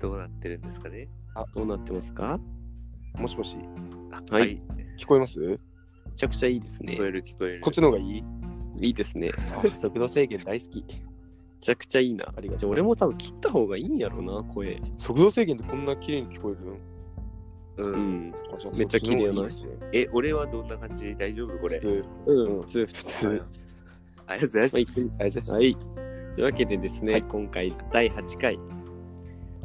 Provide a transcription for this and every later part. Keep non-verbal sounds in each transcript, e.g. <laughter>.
どうなってるんですかね？あ、どうなってますか？もしもし、あはい聞こえます？めちゃくちゃいいですね聞こ。える聞こえる。こっちの方がいい？いいですね。あ <laughs> 速度制限大好き。めちゃくちゃいいな。ありがとうじゃあ俺も多分切った方がいいんやろな、声。速度制限でこんな綺麗に聞こえる？んう。うんん。あじゃあめっちゃ綺麗やなそっちの方がいいですねえ、俺はどんな感じ？で大丈夫？これ。でうん、普通、普通。通ありがとうございます。はいといます。はい。というわけでですね、はい今回第8回、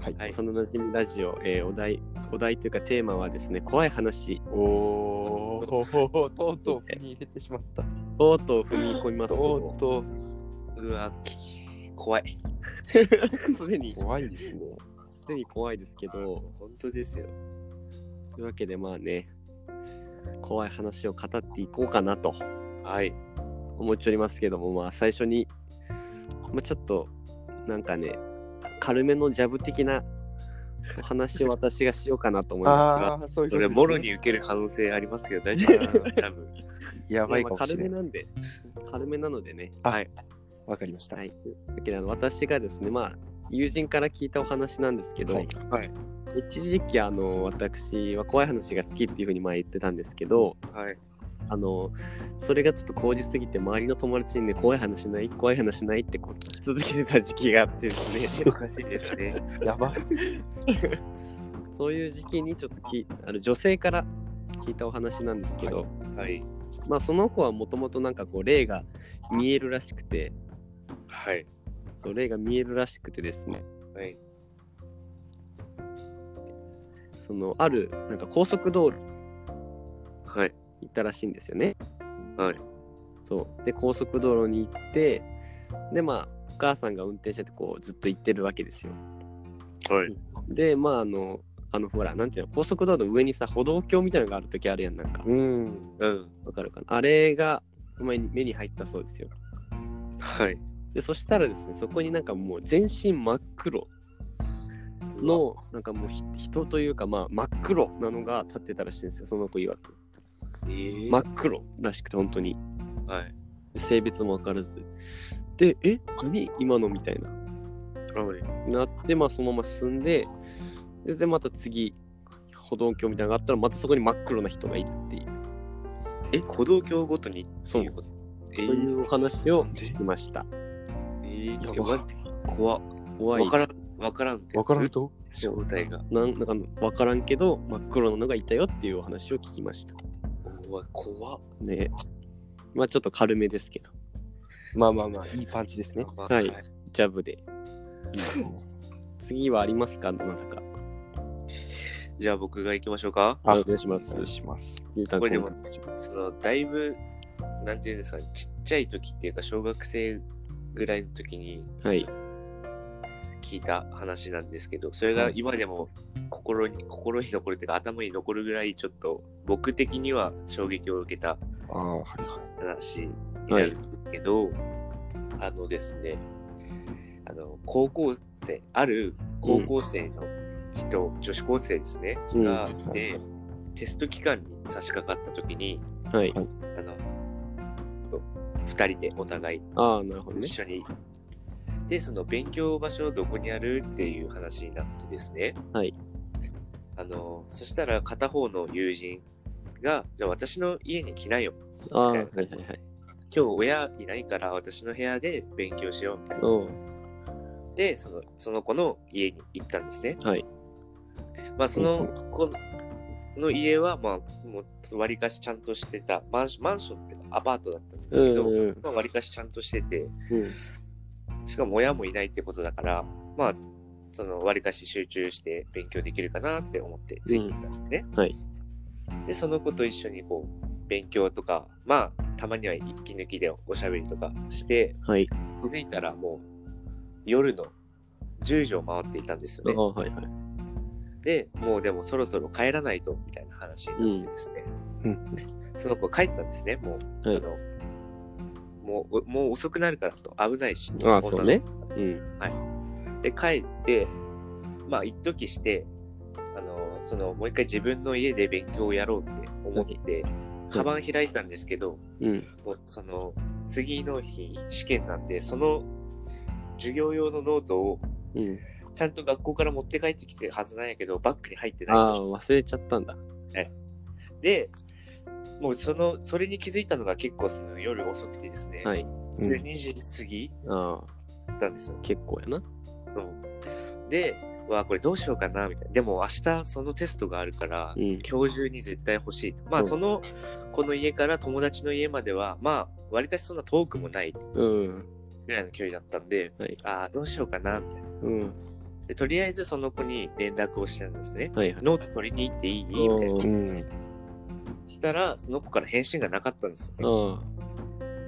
はい。はいそのなじみラジオ、えーお題、お題というかテーマはですね、怖い話、おー、とうとう踏み入れてしまった。とうとう踏み込みますけとどう、とうわ、き怖い。<laughs> すでに、う怖いですね。すでに怖いですけど、本当ですよ。というわけでまあね、怖い話を語っていこうかなとはい。思っておりますけども、まあ最初に、まあ、ちょっと、なんかね、軽めのジャブ的なお話を私がしようかなと思いますが、ああ、そういうそれ、ことですねもろに受ける可能性ありますけど、大丈夫かな多分。<laughs> やばいまあかもしれない。軽めなんで、軽めなのでね、はい。わかりました。はい。だけどあの私がですね、まあ、友人から聞いたお話なんですけど、はいはい。一時期あの私は怖い話が好きっていうふうに前言ってたんですけど、はい。あのそれがちょっと口実すぎて周りの友達にね怖い話ない怖い話ないってこう聞き続けてた時期があってですね <laughs> おかしいですね。やばい。<laughs> そういう時期にちょっときあの女性から聞いたお話なんですけど、はい。まあその子はもともとなんかこう霊が見えるらしくてはい。霊が見えるらしくてですねはい。そのあるなんか高速道路はい。行ったらしいんですよね。はい。そう。で、高速道路に行って、で、まあ、お母さんが運転してて、こう、ずっと行ってるわけですよ。はい。で、まあ、あの、あの、ほら、なんていうの、高速道路の上にさ、歩道橋みたいなのがあるときあるやん、なんか。うん。うん。わかるかな？あれが、目に目に入ったそうですよ。はい。で、そしたらですね、そこになんかもう全身真っ黒の、なんかもうひ人というか、まあ、真っ黒なのが立ってたらしいんですよ、その子曰く。えー、真っ黒らしくて、本当に。はい。性別も分からず。で、え？何？今のみたいな。はい。なって、まあ、そのまま進んで、で、でまた次、歩道橋みたいなのがあったら、またそこに真っ黒な人がいるっていう、え、歩道橋ごとにっていうこと？えそういうお話を聞きました。えー、ややばい。怖っ。怖い。わからん。わからんって。わからんと？正体が。なんなんか分からんけど、真っ黒なのがいたよっていうお話を聞きました。うわ、怖っ。ねまあ、ちょっと軽めですけど、まあまあまあ、いいパンチですね。はいジャブで。次はありますかどなたか。じゃあ僕が行きましょうか。あお願いしますお願い。します。ゆうたんこれでもその、だいぶ、なんていうんですかね、ちっちゃい時っていうか、小学生ぐらいの時にはい。聞いた話なんですけど、それが今でも心に、心に残るっていうか、頭に残るぐらい、ちょっと僕的には衝撃を受けた話になるんですけど、あのですね、あの、高校生、ある高校生の人、女子高生ですね、うんが、はいで、テスト期間に差し掛かった時に、はい。あの、二人でお互い一。緒に。で、その勉強場所どこにあるっていう話になってですね。はい。あの、そしたら片方の友人が、じゃあ私の家に来なよ。ああ、はいみたなはいいはい。今日親いないから私の部屋で勉強しようみたいな。で、そのその子の家に行ったんですね。はい。まあ、その子の家は、まあ、もう、割かしちゃんとしてた、マンション、マンションっていうかアパートだったんですけど、うんうんまあ、割かしちゃんとしてて、うん。しかも親もいないってことだから、まあ、その、割かし集中して勉強できるかなって思ってついていったんですね。はい。で、その子と一緒にこう、勉強とか、まあ、たまには息抜きでおしゃべりとかして、はい。気づいたらもう、夜の10時を回っていたんですよねはいはい。で、もうでもそろそろ帰らないと、みたいな話になってですね。うんその子帰ったんですね、もう。はいあのもう、もう遅くなるからと危ないし。ああ、そうね。うん。で、帰って、まあ、一時して、あの、その、もう一回自分の家で勉強をやろうって思って、カバン開いたんですけど、うん。その、次の日、試験なんで、その、授業用のノートを、うん。ちゃんと学校から持って帰ってきてるはずなんやけど、バッグに入ってないああ、忘れちゃったんだ。で、もうその、それに気づいたのが結構その夜遅くてですね、はい。うんで2時過ぎああ、だったんですよ。結構やな。そうで、わあ、これどうしようかな、みたいな。でも明日そのテストがあるから、うん。今日中に絶対欲しい。まあ、うんその、この家から友達の家までは、まあ、割かしそんな遠くもないうん。ぐらいの距離だったんで、はいああ、どうしようかな、みたいな。うん。で、とりあえずその子に連絡をしたんですね。はいはい。ノート取りに行っていい？みたいな。うん。したら、その子から返信がなかったんですよ、ね。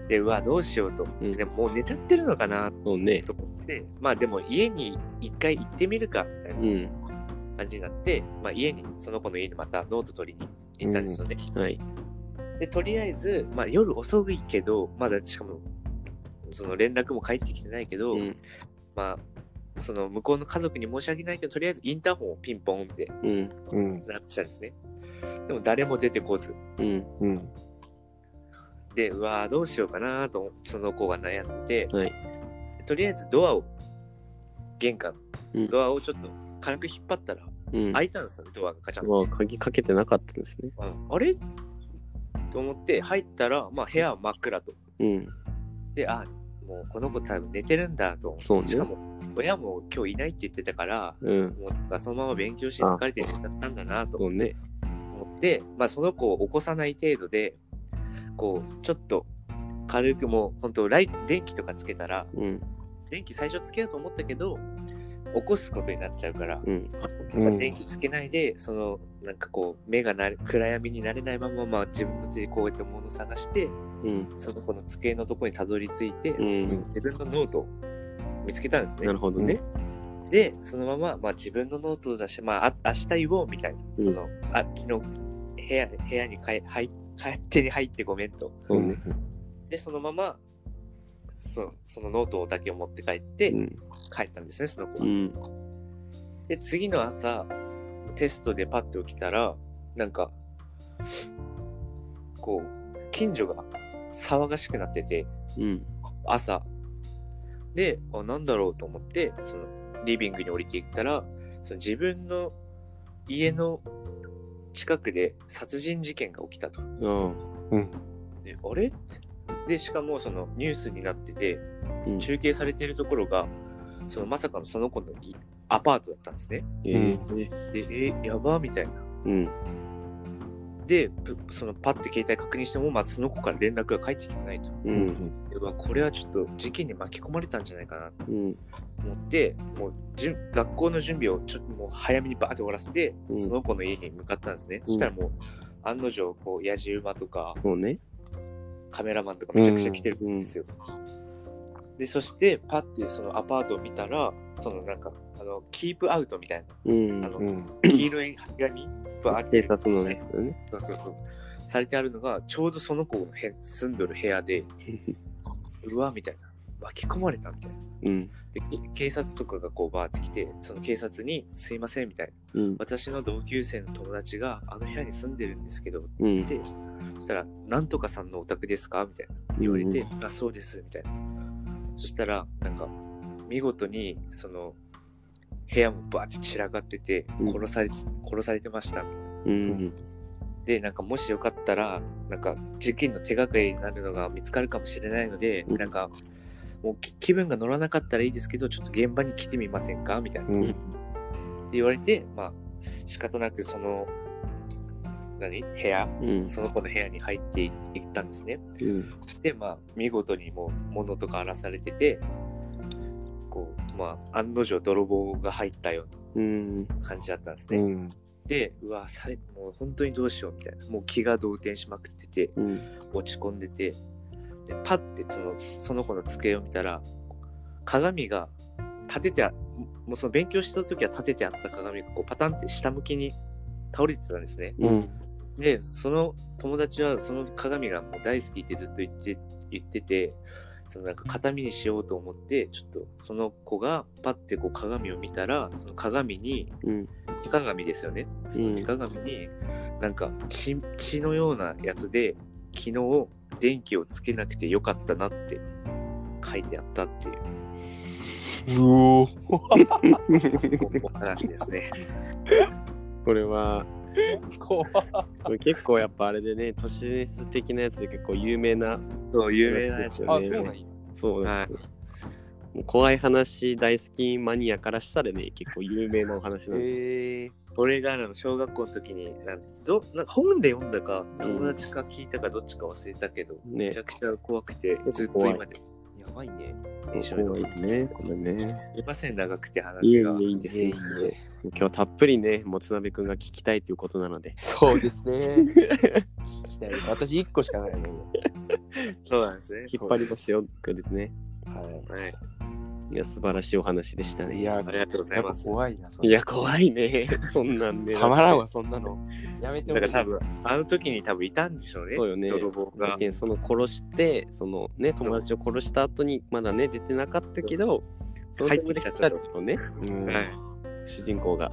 で、うわ、どうしようと。うんでももう寝ちゃってるのかな？と思って、まあでも家に一回行ってみるか、みたいなうん。感じになって、まあ家に、その子の家にまたノート取りに行ったんですよね。はい。で、とりあえず、まあ夜遅いけど、まだしかも、その連絡も返ってきてないけど、うん。まあ、その向こうの家族に申し訳ないけど、とりあえずインターホンをピンポンってうん。うん。鳴らしたんですね。でも誰も出てこず。うん。うん。で、うわーどうしようかなと、その子が悩んでて、はい。とりあえずドアを、玄関、うんドアをちょっと軽く引っ張ったら、うん。開いたんですよ、ドアがガチャンまあ、鍵かけてなかったんですね。うんあれ？と思って入ったら、まあ部屋は真っ暗と。うん。で、あ、もうこの子多分寝てるんだと思って。そうねしかも、親も今日いないって言ってたから、うん。もうなんかそのまま勉強して疲れて寝ちゃったんだなとそうね。思って、まあその子を起こさない程度で、こう、ちょっと軽くもう、本当ライ電気とかつけたら、うん。電気最初つけようと思ったけど、起こすことになっちゃうから、うん。うんまあ電気つけないで、その、なんかこう、目がなれ暗闇になれないまま、まあ自分の手でこうやって物を探して、うん。その子の机のとこにたどり着いて、うん。自分のノートを見つけたんですねな。るほどね。で、そのまま、まあ自分のノートを出して、まあ、あ明日言おうみたいな、うんその、あ、昨日、部屋、部屋に帰、入勝手に入ってごめんと。そうね。で、そのまま、そそのノートだけを持って帰ってう、ん。帰ったんですね、その子は。うん。で、次の朝、テストでパッと起きたら、なんか、こう、近所が騒がしくなってて、うん。朝。で、あ、なんだろうと思って、その、リビングに降りていったら、その自分の家の近くで殺人事件が起きたと。あうん。で、あれ？で、しかもそのニュースになってて。中継されてるところが、そのまさかのその子のいアパートだったんですね。ええ。で、え、やばみたいな。うん。で、ぷそのパッて携帯確認しても、まずその子から連絡が返ってきてないと。う。うんこれはちょっと事件に巻き込まれたんじゃないかなとうん。思って、もうじゅ学校の準備をちょっともう早めにバーって終わらせて、うんその子の家に向かったんですね。そしたらもう、案の定、こう、野じ馬とか、そうね。カメラマンとかめちゃくちゃ来てるうんんですよ。で、そして、パッてそのアパートを見たら、そのなんか、あの、キープアウトみたいうんな、あ。の、うん。黄色い紙バーって警察のね。ね。そうそうそう。されてあるのが、ちょうどその子のへ住んどる部屋で、うわ、みたいな。巻き込まれたみたいな。うん。で、け警察とかがこうバーって来て、その警察に、すいません、みたいな。うん。私の同級生の友達があの部屋に住んでるんですけど、うん。で、そしたら、なんとかさんのお宅ですか？みたいな。言われて、あ、そうです、みたいな。そしたら、なんか、見事に、その、部屋もバーって散らかってて、うん殺され、殺されてました。うん。で、なんかもしよかったら、なんか事件の手がかりになるのが見つかるかもしれないので、うんなんか、もうき気分が乗らなかったらいいですけど、ちょっと現場に来てみませんか？みたいな。ってうん。言われて、まあ、仕方なくその、何？部屋？うん。その子の部屋に入っていったんですね。うん。そして、まあ、見事にもう物とか荒らされてて、こう、まあ、案の定泥棒が入ったよううん。な感じだったんですね。うん。で、うわ、さいもう本当にどうしようみたいな。もう気が動転しまくってて、うん。落ち込んでて、で、パッてその、その子の机を見たら、鏡が立ててあ、もうその勉強してた時は立ててあった鏡がこうパタンって下向きに倒れてたんですね。うん。で、その友達はその鏡がもう大好きってずっと言って、言ってて、そのなんか形見にしようと思って、ちょっとその子がパッてこう鏡を見たら、その鏡に、うん。手鏡ですよね。その手鏡に、なんか血血のようなやつで、昨日電気をつけなくてよかったなって書いてあったっていう。うお <laughs> 話ですね。<laughs> これは、<laughs> 怖これ結構やっぱあれでね、都市伝説的なやつで結構有名な、そう、有名なやつ。あ、ね。そうなんや。そうなんですよ。もう怖い話大好きマニアからしたらね、結構有名なお話なんですよ。ええ俺があの小学校の時になんどなんか本で読んだか友達か聞いたかどっちか忘れたけど、ね。めちゃくちゃ怖くてずっと今で。やばいね。印象に残怖っていね、これね。すいません長くてい話が。えいえ、いいんですよ。いいんですよ今日はたっぷりね、もつなべくんが聞きたいということなので。そうですね。聞きたい私1個しかないの。そうなんですね引っ張りますよ、これですね。ははいいや、素晴らしいお話でしたい。ね。いや、ありがとうございます怖いな。それいや、怖いね。<laughs> そんなんね。たまらんわ、そんなの。やめてほしい。だから多分あの時に多分いたんでしょうねそうよね。泥棒が確かにその殺して、そのね、友達を殺した後にまだね、出てなかったけど、入ってきちゃったとのね、うんはい主人公が。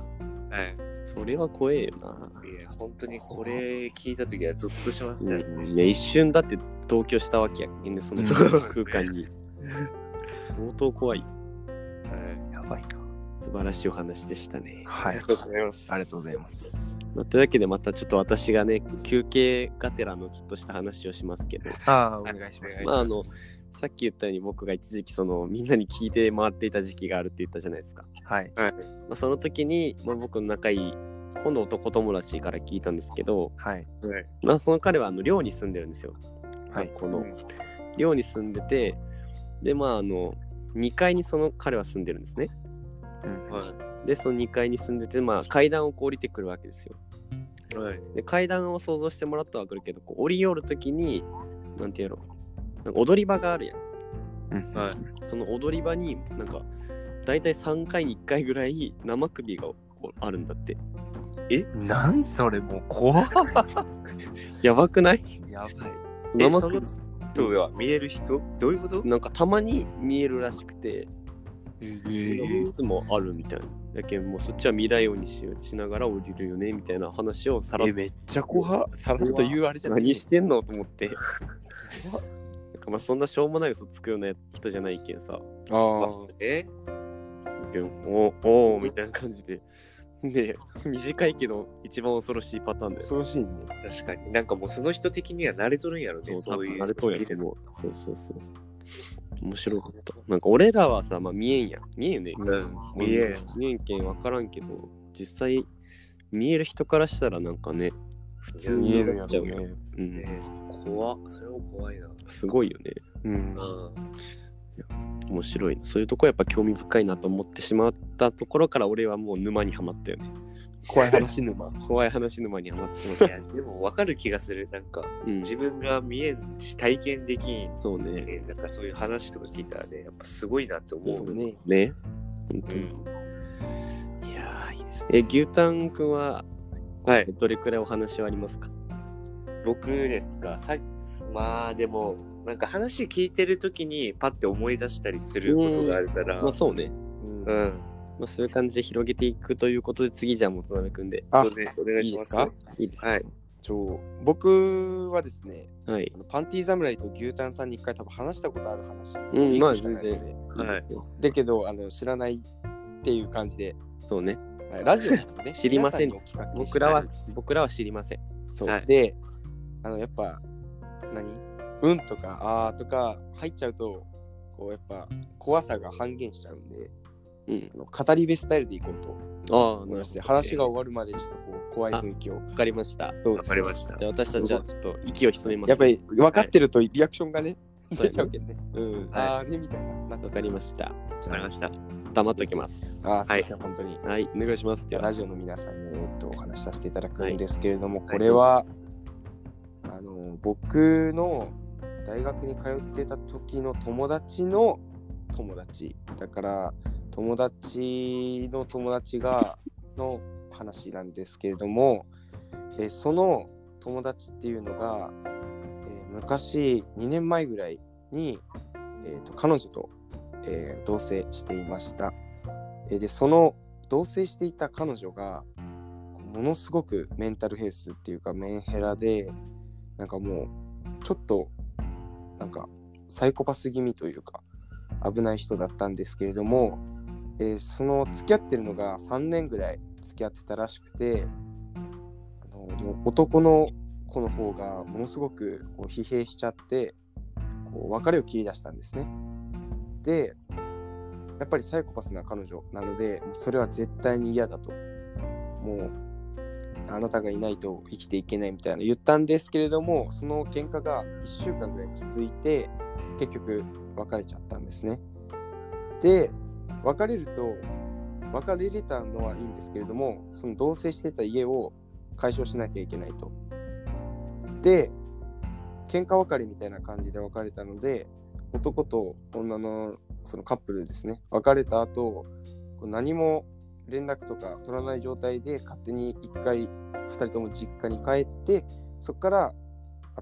はいそれは怖えよな。いや本当にこれ聞いた時はゾッとしましたね、うん、いや一瞬だって同居したわけやけんね、その空間に。相当怖い。はいやばいな。素晴らしいお話でしたね。はいあり。がとうございますありがとうございます。まあというわけで、またちょっと私がね、休憩がてらのちょっとした話をしますけど、ああ、お願いします。まああの、さっき言ったように僕が一時期そのみんなに聞いて回っていた時期があるって言ったじゃないですか。はい。はいまあ、その時に、まあ、僕の仲いい今度男友達から聞いたんですけど、はい。はいまあ、その彼はあの寮に住んでるんですよ。はい。この寮に住んでてでまああの2階にその彼は住んでるんですね。うんはでその2階に住んでてまあ階段をこう降りてくるわけですよ。いはいで階段を想像してもらったらわかるけどこう降りよる時になんていうのなんか踊り場があるやん。うん。はい。その踊り場になんか大体3回に1回ぐらい生首がこうあるんだって。何それもう怖っ <laughs> やばくない？やばい。え生首。その人は見える人？どういうこと？なんかたまに見えるらしくて、えいつもあるみたいな。だけどもうそっちは見ないようにししながら降りるよねみたいな話をさらっえ、めっちゃ怖っ。さらっと言うあれじゃない。何してんの？と思って。かまあそんなしょうもない嘘つくような人じゃないけんさ。ああ。え？おおーみたいな感じで。で、短いけど一番恐ろしいパターンだよ。恐ろしいね。確かになんかもうその人的には慣れとるんやろねそう、そういう多分あれとやけど、そうそうそうそう。面白かった。なんか俺らはさ、まあ見えんやん。見えんよね。うん見えん見えんけん分からんけど、実際見える人からしたらなんかね、普通に見えるや思っちゃうね。うん、ね怖っそれも怖いなすごいよね。うんう。ん面白い。そういうとこやっぱ興味深いなと思ってしまったところから俺はもう沼にはまったよね。怖い話沼。<laughs> 怖い話沼にはまってしまった。でも分かる気がするなんかうん、自分が見えんし体験できんそうね。ねなんかそういう話とか聞いたらねやっぱすごいなって思うね。ね。本当に。うんいやー、いいですね。え、牛タンくんは、はいどれくらいお話はありますか？僕ですか？さまあでもなんか話聞いてる時にパッて思い出したりすることがあるから。まあそうね。うん。うん。まあ、そういう感じで広げていくということで、次じゃあ、もつなべくんで。あそうねお願いします。いいですか？いいですか？はい。ちょ僕はですね、はい。パンティー侍と牛タンさんに一回多分話したことある話。うんまあ一個しかないのではい。だけど、あの知らないっていう感じで、そうね。はいラジオでね、<laughs> 知りません僕らは僕らは知りません。そう、はい。で、あの、やっぱ、何？うんとかあーとか入っちゃうと、こう、やっぱ、怖さが半減しちゃうんで、うん。語り部スタイルでいこうとああ、思いまして、なるほど話が終わるまでちょっとこう、怖い雰囲気を。わかりました。そうわかりましたじゃあ私たちはちょっと息を潜めます。やっぱり分かってるとリアクションがね、<laughs> はい出ちゃうけんね。うん。あーね、みたいな。なっわかりました。わかりました黙っときます。あー、すいません、本当に。はい、お願いします。ではラジオの皆さんに、えっと、お話しさせていただくんですけれども、いこれは、あ僕の大学に通ってた時の友達の友達だから友達の友達がの話なんですけれども、えその友達っていうのが、え昔2年前ぐらいに、えーと彼女と、えー同棲していました。えでその同棲していた彼女がものすごくメンタルヘルスっていうかメンヘラでなんかもうちょっとなんかサイコパス気味というか危ない人だったんですけれども、えーその付き合ってるのが3年ぐらい付き合ってたらしくてあのもう男の子の方がものすごくこう疲弊しちゃってこう別れを切り出したんですね。でやっぱりサイコパスな彼女なのでそれは絶対に嫌だともうあなたがいないと生きていけないみたいな言ったんですけれどもその喧嘩が1週間ぐらい続いて結局別れちゃったんですね。で別れると別れれたのはいいんですけれどもその同棲してた家を解消しなきゃいけないと。で喧嘩別れみたいな感じで別れたので男と女のそのカップルですね。別れた後こう何も連絡とか取らない状態で勝手に1回2人とも実家に帰ってそこから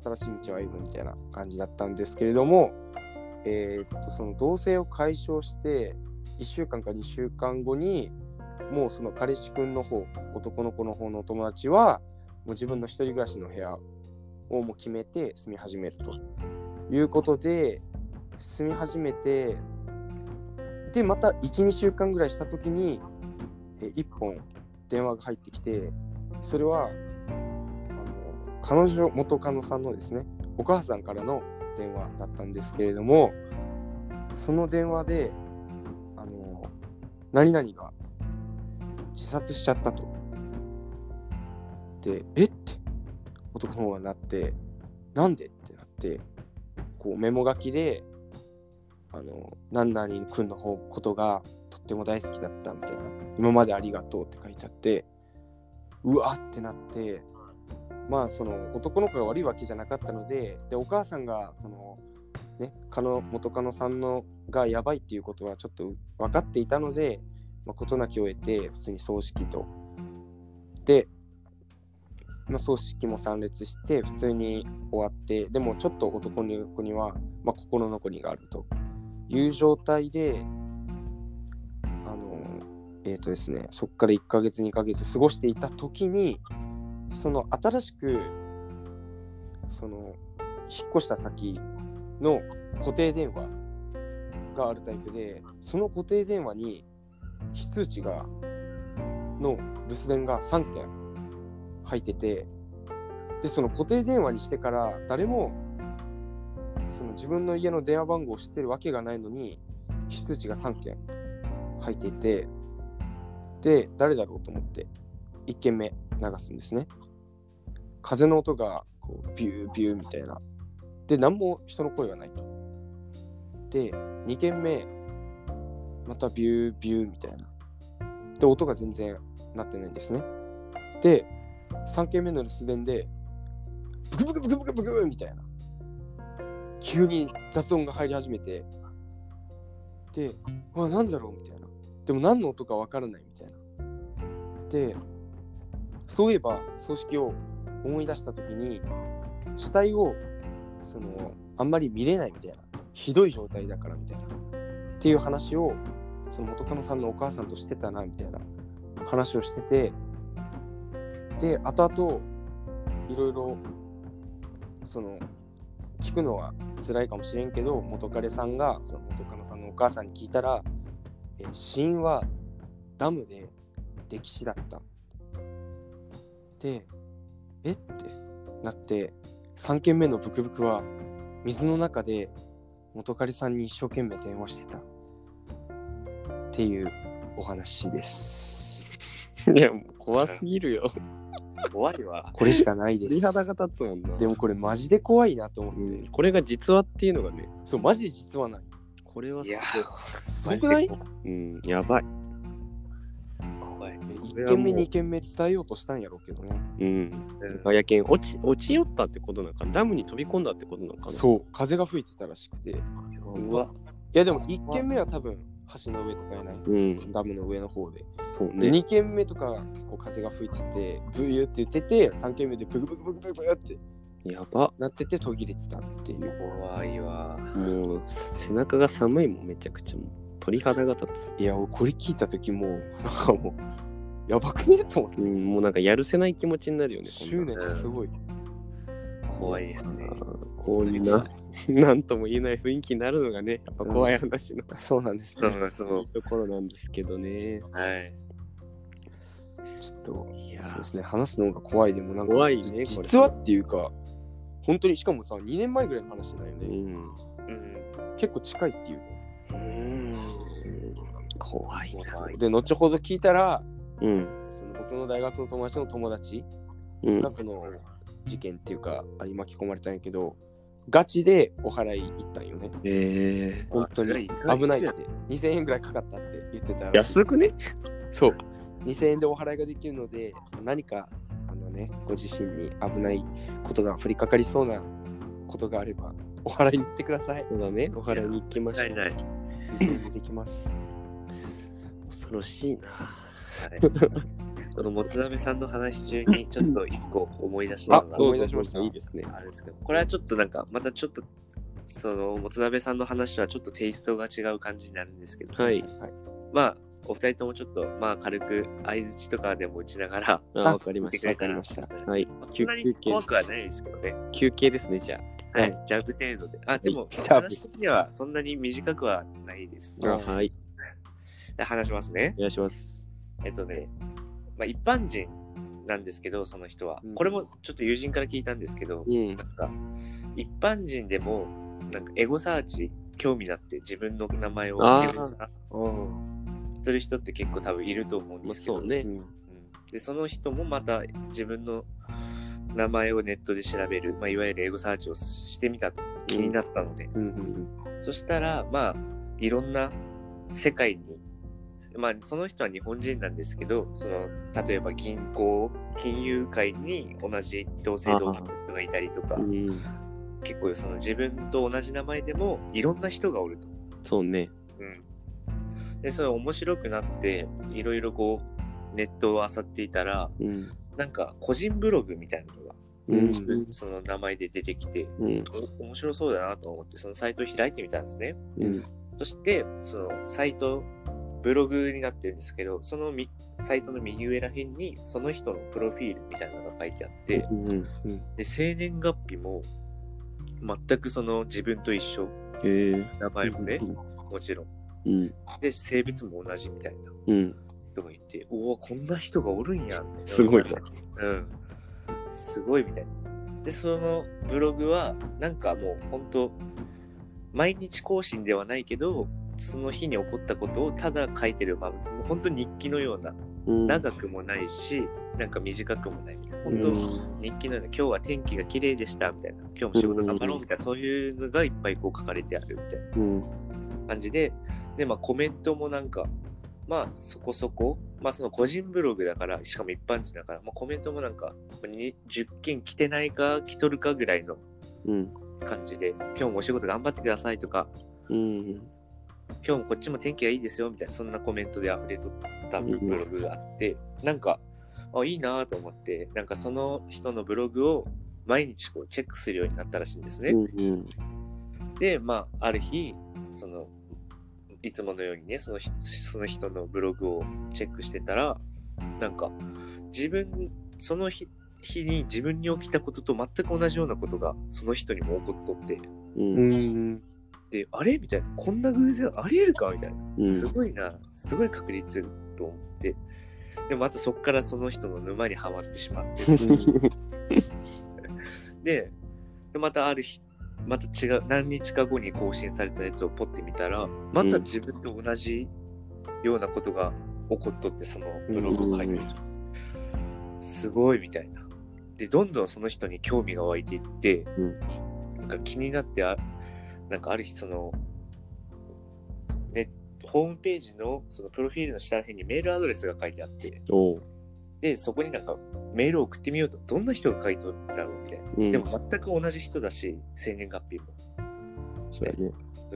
新しい道を歩むみたいな感じだったんですけれども、えーっとその同棲を解消して1週間か2週間後にもうその彼氏くんの方男の子の方のお友達はもう自分の一人暮らしの部屋をもう決めて住み始めるということで住み始めてでまた12週間ぐらいした時に1本電話が入ってきてそれはあの彼女元カノさんのですねお母さんからの電話だったんですけれどもその電話であの何々が自殺しちゃったと。でえって男の方がなってなんで？ってなってこうメモ書きであの何々くんの方ことがとっても大好きだったみたいな。今までありがとうって書いてあってうわってなってまあその男の子が悪いわけじゃなかったのででお母さんがそのねカノ元カノさんのがやばいっていうことはちょっと分かっていたので、まあ、事なきを得て普通に葬式と。で、まあ、葬式も参列して普通に終わってでもちょっと男の子には、まあ、心残りがあるという状態でえっ、とですねそこから1ヶ月2ヶ月過ごしていた時にその新しくその引っ越した先の固定電話があるタイプでその固定電話に非通知がの留守電が3件入っててでその固定電話にしてから誰もその自分の家の電話番号を知ってるわけがないのに非通知が3件入っていてで誰だろうと思って1件目流すんですね。風の音がこうビュービューみたいな。で何も人の声がないと。で2件目またビュービューみたいな。で音が全然なってないんですね。で3件目の留守電でブクブクブクブクブクみたいな。急に雑音が入り始めて。でうわなんだろうみたいな。でも何の音かわからないみたいな。でそういえば葬式を思い出した時に死体をそのあんまり見れないみたいな。ひどい状態だからみたいな。っていう話をその元カノさんのお母さんとしてたなみたいな。話をしてて。で後々いろいろその聞くのは辛いかもしれんけど元彼さんがその元カノさんのお母さんに聞いたら、え死因はダムで溺死だった。でえ？ってなって3件目のブクブクは水の中で元彼さんに一生懸命電話してた。っていうお話です。<laughs> いや、もう怖すぎるよ。怖いわ。これしかないです。鳥肌が立つもんな。でもこれマジで怖いなと思って、うん、これが実話っていうのがね、そうマジで実はないこれはい。や、すごくない？うん、やばい。怖い。1件目2件目伝えようとしたんやろうけどね。うん。うん。やけん、落ち、落ちよったってことなんかなダムに飛び込んだってことなのかな？そう。風が吹いてたらしくて。いうわ、やでも1件目は多分橋の上とかやない？うん。ダムの上の方で。でそうね。2軒目とか結構風が吹いててブーって言ってて3軒目でブクブクブクブクブクってやば。なってて途切れてたっていう怖いわ。もう、背中が寒いもん、めちゃくちゃもう。鳥肌が立つ。いや俺これ聞いた時もうなんかもうやばくねと思ってうん、もうなんかやるせない気持ちになるよね、執な念がすごい怖いですね。こんな、<laughs> なんとも言えない雰囲気になるのがね、やっぱ怖い話のそうなんですね。そうそう。ところなんですけどね。はい。ちょっと、そうですね、話すのが怖いでもなんか、怖いね実はっていうか、本当に、しかもさ、2年前ぐらいの話なんよね。うん。うん。結構近いっていうね。うん怖いな。怖いで、後ほど聞いたら、うん。その僕の大学の友達の友達うんがこの事件っていうか、あれに巻き込まれたんやけど、ガチでお払い行ったんよね。え本当にあ危ないって。2000円ぐらいかかったって言ってたらー、安くね？そう。2000円でお払いができるので、何か、ね、ご自身に危ないことが降りかかりそうなことがあれば、お払いに行ってください。そうだね。お払いに行きましょう。いない。2000円でできます。恐ろしいな。はい <laughs> このもつ鍋さんの話中にちょっと一個思い出したのがあ思い出しましたいいですね。あるんですけど、これはちょっとなんか、またちょっと、その、もつ鍋さんの話とはちょっとテイストが違う感じになるんですけど、はい。はい。まあ、お二人ともちょっと、まあ、軽く相づちとかでも打ちながら、あ、わかりましたわかりましたはい。休そんなに憩怖くはないですけどね。休憩ですね、じゃはい。ジャブ程度で。あ、でも、話的にはそんなに短くはないです。あ。あはい。<laughs> で話しますね。お願いします。えっとね、まあ、一般人なんですけど、その人はうん。これもちょっと友人から聞いたんですけど、うん。なんか、一般人でも、なんかエゴサーチ、興味だって自分の名前をあーエゴサうん。する人って結構多分いると思うんですけど、ねうんうんで、その人もまた自分の名前をネットで調べる、まあ、いわゆるエゴサーチをしてみたと気になったので、うんうんそしたら、まあ、いろんな世界に、まあ、その人は日本人なんですけど、その、例えば銀行、金融界に同じ同姓同期の人がいたりとかう、ん。結構その自分と同じ名前でもいろんな人がおると。そうね。うん。で、それ面白くなって、いろいろこう、ネットを漁っていたら、うん。なんか個人ブログみたいなのが、うんその名前で出てきて、うん。お面白そうだなと思って、そのサイトを開いてみたんですね。うん。そして、そのサイト、ブログになってるんですけど、そのみサイトの右上ら辺に、その人のプロフィールみたいなのが書いてあって、うん。で、生年月日も、全くその自分と一緒。へえ。名前もね、もちろん。うん。で、性別も同じみたいなうん。人がいて、おお、こんな人がおるんやって。すごいな。うん。すごいみたいな。で、そのブログは、なんかもう本当毎日更新ではないけど、その日に起こったことをただ書いてる、まあ、もう本当日記のような、うん。長くもないし、なんか短くもないみたいな。本当、うん日記のような、今日は天気が綺麗でしたみたいな、今日も仕事頑張ろうみたいな、そういうのがいっぱいこう書かれてあるみたいな。うん。感じで、で、まあコメントもなんか、まあそこそこ、まあその個人ブログだから、しかも一般人だから、まあコメントもなんか、に10件来てないか来とるかぐらいのうん。感じで、今日もお仕事頑張ってくださいとか、うん。今日もこっちも天気がいいですよみたいな、そんなコメントで溢れとったブログがあって、なんか、あ、いいなと思って、なんかその人のブログを毎日こうチェックするようになったらしいんですね。うん。で、まあ、ある日、その、いつものようにね、その人その人のブログをチェックしてたら、なんか、自分、その日日に自分に起きたことと全く同じようなことが、その人にも起こっとって、うん。で、あれ？みたいな、こんな偶然ありえるか？みたいな。うん。すごいな、すごい確率と思って。でもまたそこからその人の沼にはまってしまって、<laughs> で、でまたある日、また違う、何日か後に更新されたやつをポッて見たら、また自分と同じようなことが起こっとって、そのブログを書いてる。すごいみたいな。で、どんどんその人に興味が湧いていって、うんなんか気になってあ、なんかある日その、ね、ホームページのそのプロフィールの下ら辺にメールアドレスが書いてあって。で、そこになんかメールを送ってみようと、どんな人が書いとるんだろうみたいな。うん。でも全く同じ人だし、生年月日も。そうやね。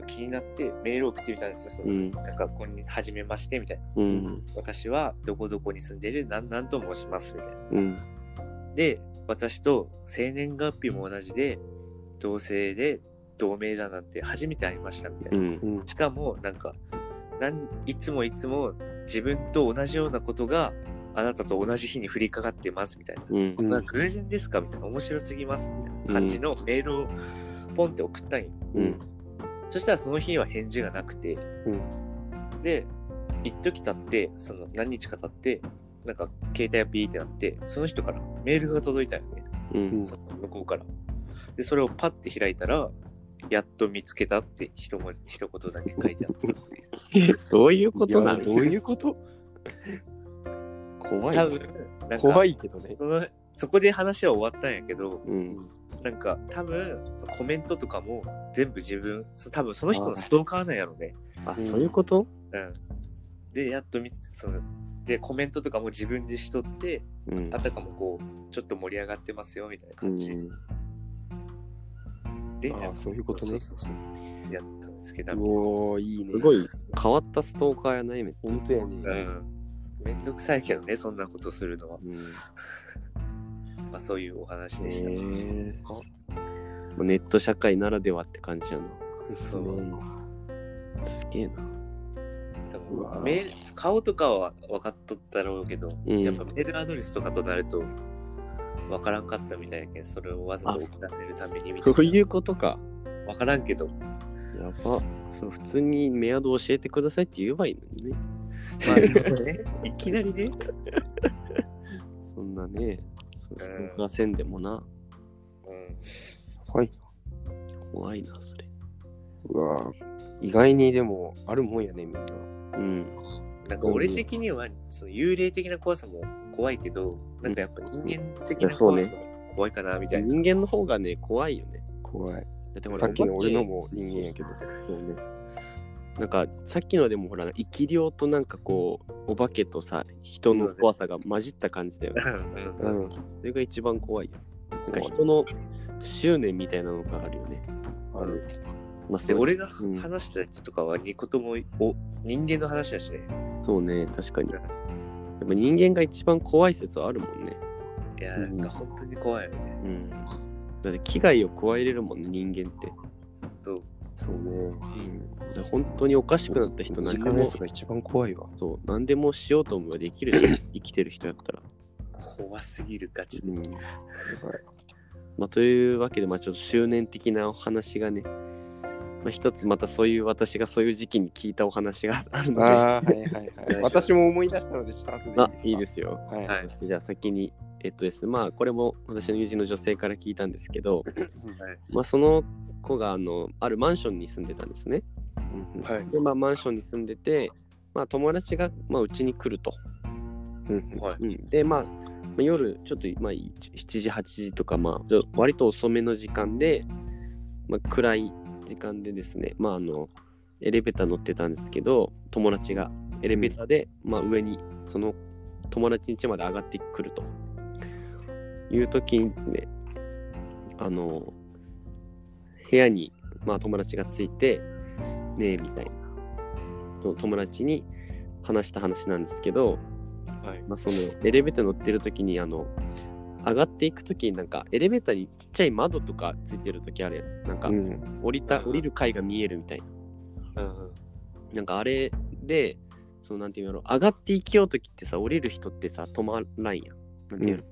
気になってメールを送ってみたんですよ。そのうん。なんか、こんに、はじめまして、みたいな。うん。私はどこどこに住んでいるなんなんと申します、みたいな。うん。で、私と生年月日も同じで、同性で同名だなんて初めて会いました、みたいうな。ん。うん。しかも、なんか、なんいつもいつも自分と同じようなことがあなたと同じ日に降りかかってますみたいな。うん。うんまあ偶然ですか？みたいな。面白すぎますみたいな感じのメールをポンって送ったんよ。うん。そしたらその日は返事がなくて、うんで、一時経って、その何日か経って、なんか携帯がビーってなって、その人からメールが届いたよね。うん。その向こうから。で、それをパッて開いたら、やっと見つけたって一文字一言だけ書いてあったっていう。<laughs> どういうことなのどういうこと？怖い。多分、なんか怖いけどね。そのそこで話は終わったんやけど、うん。なんか多分そのコメントとかも全部自分、そ多分その人のストーカーなんやろね。あ、そういうこと？うん。で、やっと見つその、で、コメントとかも自分でしとって、うんあ。たかもこう、ちょっと盛り上がってますよみたいなう感じん。で、あやっそういうことねそうそうそうやっと見つけた。うおおいいね。すごい変わったストーカーやないめっちゃ。本当やね。ん。めんどくさいけどね、そんなことするのは。うん。<laughs> まあそういうお話へでした。えネット社会ならではって感じやな。そう。すげえな。メール顔とかは分かっとったろうけど、うんやっぱメールアドレスとかとなると分からんかったみたいやけんそれをわざと送らせるためにみたいそういうことか。な分からんけどやば。そう普通にメアド教えてくださいって言えばいいのにね。まあね <laughs> いきなりねそんなね、そうストーカーせんでもな。うんはい。怖いな、それ。うわ意外にでもあるもんやね、みんな。うん。なんか俺的にはその幽霊的な怖さも怖いけどなんかやっぱ人間的な怖さも怖いかなみたいな、人間の方がね、怖いよね。怖い。だってほらさっきの俺のも人間やけど。けそうね。なんかさっきのでもほら生き量となんかこうお化けとさ人の怖さが混じった感じだよね。うん。それが一番怖いよ。なんか人の執念みたいなのがあるよね。ある。まあ、俺がうん話したやつとかはニコともお人間の話だしねそうね、確かに。やっぱ人間が一番怖い説はあるもんね。いやうんなんか本当に怖いよねうん。だって危害を加えれるもんね、人間って。そうね。うん。本当におかしくなった人身何でもが一番怖いわ。そう、何でもしようと思えばできる。<laughs> 生きてる人やったら。怖すぎるガチで、うん。まあ、というわけで、まあ、ちょっと執念的なお話がね、まあ、一つまたそういう私がそういう時期に聞いたお話があるので、ああ、はいはいはい。<laughs> 私も思い出したので、ちょっと後でいいですか？あいいですよ。はい。はいじゃあ先に、えっとですね、まあこれも私の友人の女性から聞いたんですけど、はい。まあその子があのあるマンションに住んでたんですね。うんはい。で、まあマンションに住んでて、まあ友達がまあうちに来ると。うんはい。うん、で、まあ、まあ夜ちょっとまあ7時、8時とか、まあ割と遅めの時間で、まあ暗い時間でですね、まああの、エレベーター乗ってたんですけど、友達がエレベーターで、まあ上にその友達ん家まで上がってくるという時にね、あの、部屋に、まあ、友達がついて、ねえみたいな、友達に話した話なんですけど、はい。まあ、そのエレベーター乗ってる時にあの上がっていく時になんかエレベーターにちっちゃい窓とかついてる時あるやん。なんかうん。降りた降りる階が見えるみたいな。うんうん。なんかあれでそのなんていうんやろ。上がっていきよう時ってさ降りる人ってさ止まらんやん。なんていうの、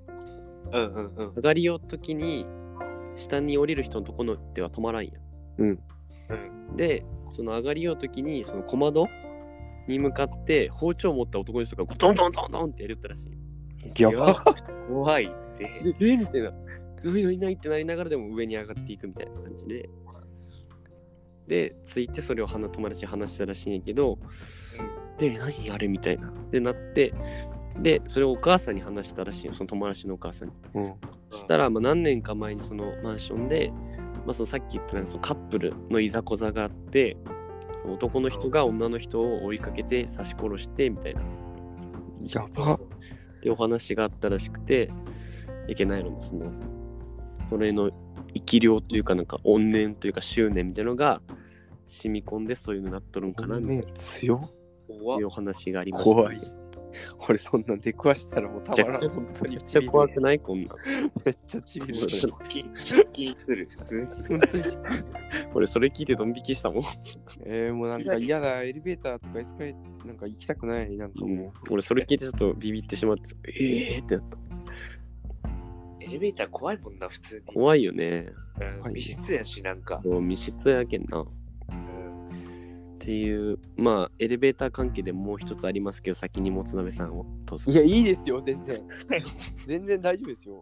うんうんうん上がりよう時に下に降りる人のところでは止まらんやうん。うんんでその上がりよう時にその小窓に向かって包丁を持った男の人がドンドンドンドンってやりよったらしいやば。怖いってで、えみたいな。上にいないってなりながらでも上に上がっていくみたいな感じで。で、ついてそれを花友達に話したらしいんやけど、で、何あれみたいな。で、なって、で、それをお母さんに話したらしいよ、その友達のお母さんに。うん。そしたら、まあ、何年か前にそのマンションで、まあ、そのさっき言ったなんかそのカップルのいざこざがあって、その男の人が女の人を追いかけて刺し殺してみたいな。やば。ってお話があったらしくて、いけないのもその、それの生き量というか、なんか怨念というか執念みたいなのが染み込んでそういうのになっとるんかな、みたいね、強っいうお話がありました、怖い。俺そんなん出くわしたらもうたまらん。めっちゃ怖くない？こんなん。めっちゃちびる。ショッキショッキする普通に。俺それ聞いてドン引きしたもん。えー、もうなんか嫌だ、エレベーターとかエスカレーターなんか行きたくない、なんかも俺それ聞いてちょっとビビってしまって、ええーってなった。エレベーター怖いもんな普通に怖いよね。うんはい密室やし、なんか。もう密室やけんな。っうんていう、まあ、エレベーター関係でもう一つありますけど、先にもつなべさんをどうぞい。や、いいですよ、全然。全然大丈夫ですよ。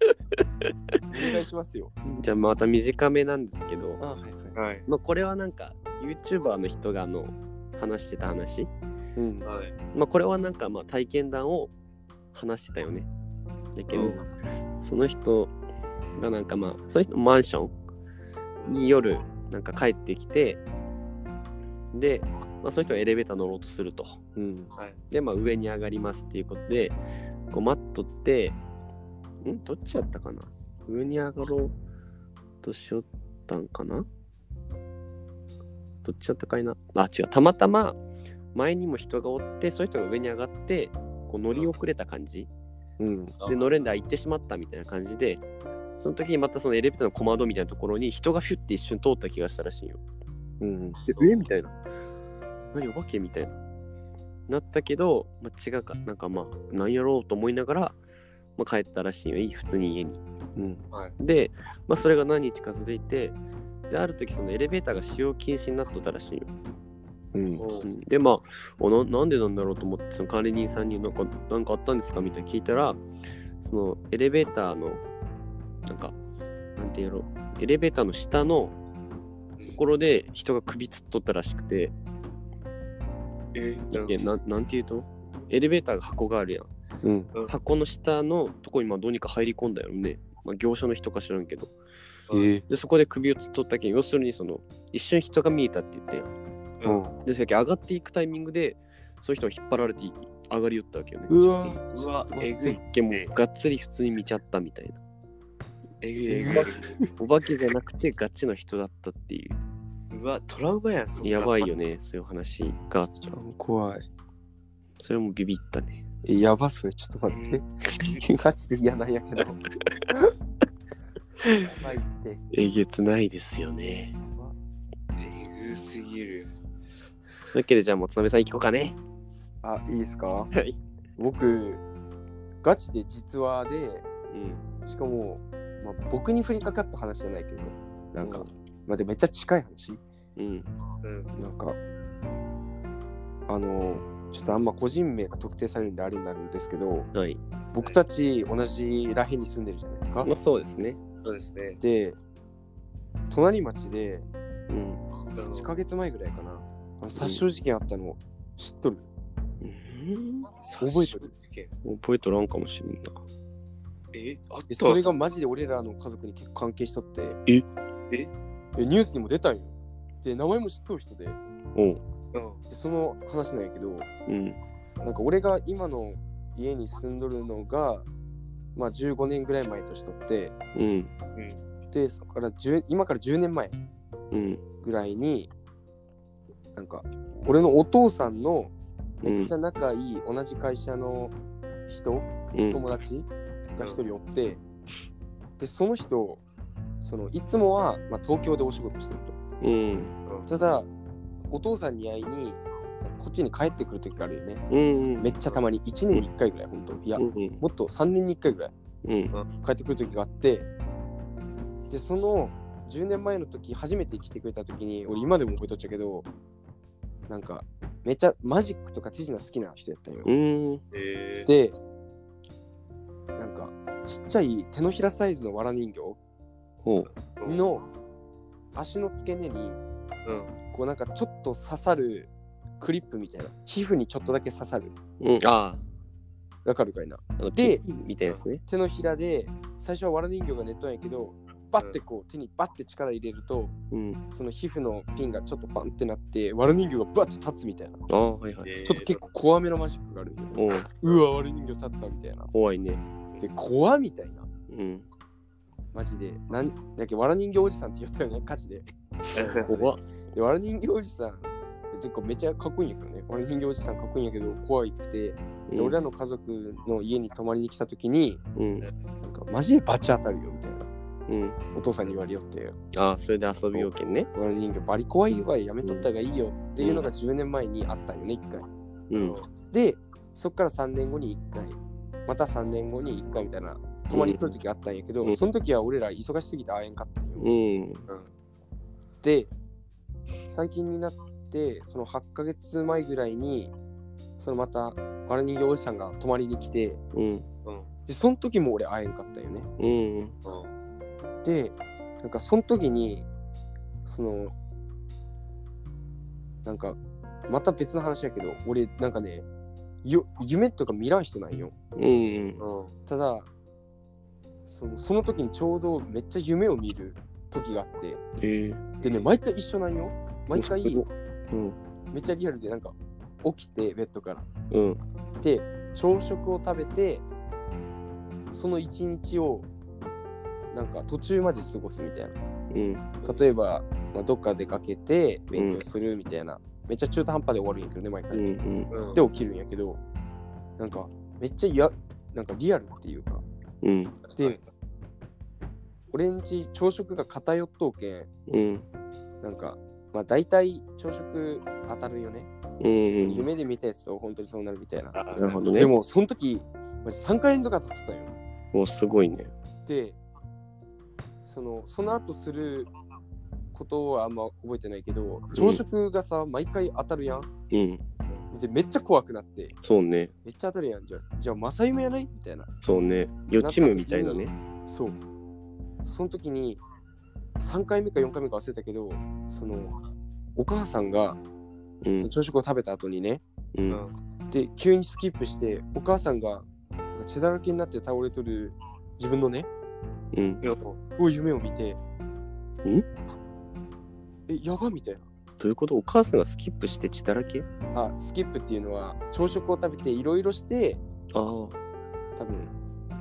お願いしますよ。じゃあ、また短めなんですけど、あ、はいはい。はい。まあ、これはなんか、YouTuber の人があの話してた話。うん。はい。まあ、これはなんか、まあ、体験談を話してたよね。だけど、うんその人がなんかまあ、その人のマンションに夜、なんか帰ってきて、で、まあ、その人がエレベーター乗ろうとすると。うん。はい。で、まあ、上に上がりますっていうことで、こう待っとって、ん？どっちやったかな？上に上がろうとしよったんかな？どっちやったかいな？あ、違う。たまたま前にも人がおって、そういう人が上に上がって、こう乗り遅れた感じ。うん。で、乗れんで、あ、行ってしまったみたいな感じで、その時にまたそのエレベーターの小窓みたいなところに人がフュッて一瞬通った気がしたらしいよ。うん。で、えみたいな。何お化けみたいな。なったけど、まあ、違うか。なんかまあ、何やろうと思いながら、まあ、帰ったらしいよ。普通に家に。うん。で、まあ、それが何日か続いて、で、ある時そのエレベーターが使用禁止になっとったらしいよ。うん。で、まあな、なんでなんだろうと思って、その管理人さんになんか、なんかあったんですかみたいな聞いたら、そのエレベーターの、なんか、なんていうの、エレベーターの下のろで人が首つっとったらしくて、えいやななんていうと？エレベーターが箱があるやん。うん。うん箱の下のとこにまあどうにか入り込んだよね。まあ、業者の人か知らんけど。ええ。で、そこで首をつっとったけん、要するにその、一瞬人が見えたって言ったやん。うん。で、そやけん上がっていくタイミングで、そういう人が引っ張られて上がり寄ったわけよね。うわ。うわ、えぐい。けんもうがっつり普通に見ちゃったみたいな。えぐいえぐい。お化けじゃなくてガチの人だったっていう。うわ、トラウマやん、そんなやばいよ。ね、そういう話があった。怖い。それもビビったね。え、やばそれ、ちょっと待って。ガチで嫌なんやけど。やばいって。えげつないですよね。えぐすぎる。というわけで、じゃあもうつなべさん行こうかね。あ、いいですか？はい。僕、ガチで実話で、うん。しかも、まあ、僕に降りかかった話じゃないけど、なんか、まあ、でめっちゃ近い話。うん。うん。なんか、あの、ちょっとあんま個人名が特定されるんであれになるんですけど、はい。僕たち同じらへんに住んでるじゃないですかま。あそうですね。そうですね。で、隣町でうん。1ヶ月前ぐらいかな、あの殺傷事件あったの知っとる？うん覚えてる？事件覚えとらんかもしれんな。えあった？でそれがマジで俺らの家族に結構関係しとって、え？え？えニュースにも出たんよ。で、名前も知っとる人で、で。その話なんやけど、うん。なんか俺が今の家に住んどるのが、まあ15年ぐらい前としとって、うん。で、そこから10今から10年前うん。ぐらいに、なんか、俺のお父さんのめっちゃ仲いい同じ会社の人、うん。友達が一人おって、で、その人、そのいつもは、まあ、東京でお仕事してるうん。と。ただ、お父さんに会いに、こっちに帰ってくる時があるよね。うん。めっちゃたまに、1年に1回ぐらい、本当いや、うん。もっと3年に1回ぐらいうん。帰ってくる時があって、で、その10年前の時、初めて来てくれた時に、俺今でも覚えとっちゃうけど、なんか、めっちゃマジックとか手品好きな人やったんよ。うん。えー、で、なんか、ちっちゃい手のひらサイズの藁人形ほう。の足の付け根に、うん。こうなんかちょっと刺さるクリップみたいな、皮膚にちょっとだけ刺さる。うん。あわかるかいな。でピンみたいなやつね。手のひらで、最初は藁人形がネットなんやけど、バッてこう手にバッて力入れると、うん。その皮膚のピンがちょっとパンってなって、藁人形がバッて立つみたいな。ああ、はいはい。えーちょっと結構怖めのマジックがあるう。うわ、藁人形立ったみたいな。怖いね。で、怖みたいな。うん。マジで。なんだっけ、藁人形おじさんって言ったよね、価値で。<laughs> 怖っ。で、藁人形おじさん、結構めっちゃかっこいいんやけどね。藁人形おじさんかっこいいんやけど、怖いくて、で俺らの家族の家に泊まりに来た時に、うん。なんかマジでバチ当たるよみたいな。うん。お父さんに言われよって、ああ、それで遊びようけんね。藁人形バリ怖いわい、やめとった方がいいよっていう。のが10年前にあったんよね、1回。う。ん。で、そっから3年後に1回、また3年後に1回みたいな、泊まりに来る時あったんやけど、う。んその時は俺ら忙しすぎて会えんかったんよ。う。ん。で、最近になって、その8ヶ月前ぐらいに、そのまた、わら人形おじさんが泊まりに来て、う。ん。う。ん。で、その時も俺会えんかったよね。う。ん。う。ん。で、なんかその時に、その、なんか、また別の話やけど、俺、なんかね、よ夢とか見らん人なんよ。うん。うん。ただ、そのその時にちょうどめっちゃ夢を見る時があって、ええ。でね、毎回一緒なんよ。毎回、うん。めっちゃリアルで、なんか、起きて、ベッドから。うん。で、朝食を食べて、その一日を、なんか途中まで過ごすみたいな。うん。例えば、まあ、どっか出かけて勉強するみたいな、めっちゃ中途半端で終わるんやけどね、毎回。うん。うん。うん。で、起きるんやけど、なんか、めっちゃ嫌、なんかリアルっていうか。うん。で、俺んち朝食が偏っとうけん、うん。なんか、まあ大体朝食当たるよね。うん。夢で見たやつと本当にそうなるみたいな。あなるほどねでも、その時、マジ3回連続当たってたんよ。もうすごいね。で、その、その後することはあんま覚えてないけど、朝食がさ、毎回当たるやん。うん。で、めっちゃ怖くなって、そうね。めっちゃ当たるやん。じゃあ、じゃあ、正夢やない？みたいな。そうね。予知夢みたいなね。そう。その時に、3回目か4回目か忘れたけど、その、お母さんが、うん。その朝食を食べた後にね、う。うんん。で、急にスキップして、お母さんがなんか血だらけになって倒れとる自分のね、うん。いやこういう夢を見て、んえ、やばみたいな。どういうこと？お母さんがスキップして血だらけ？あ、スキップっていうのは、朝食を食べていろいろして、ああ。多分、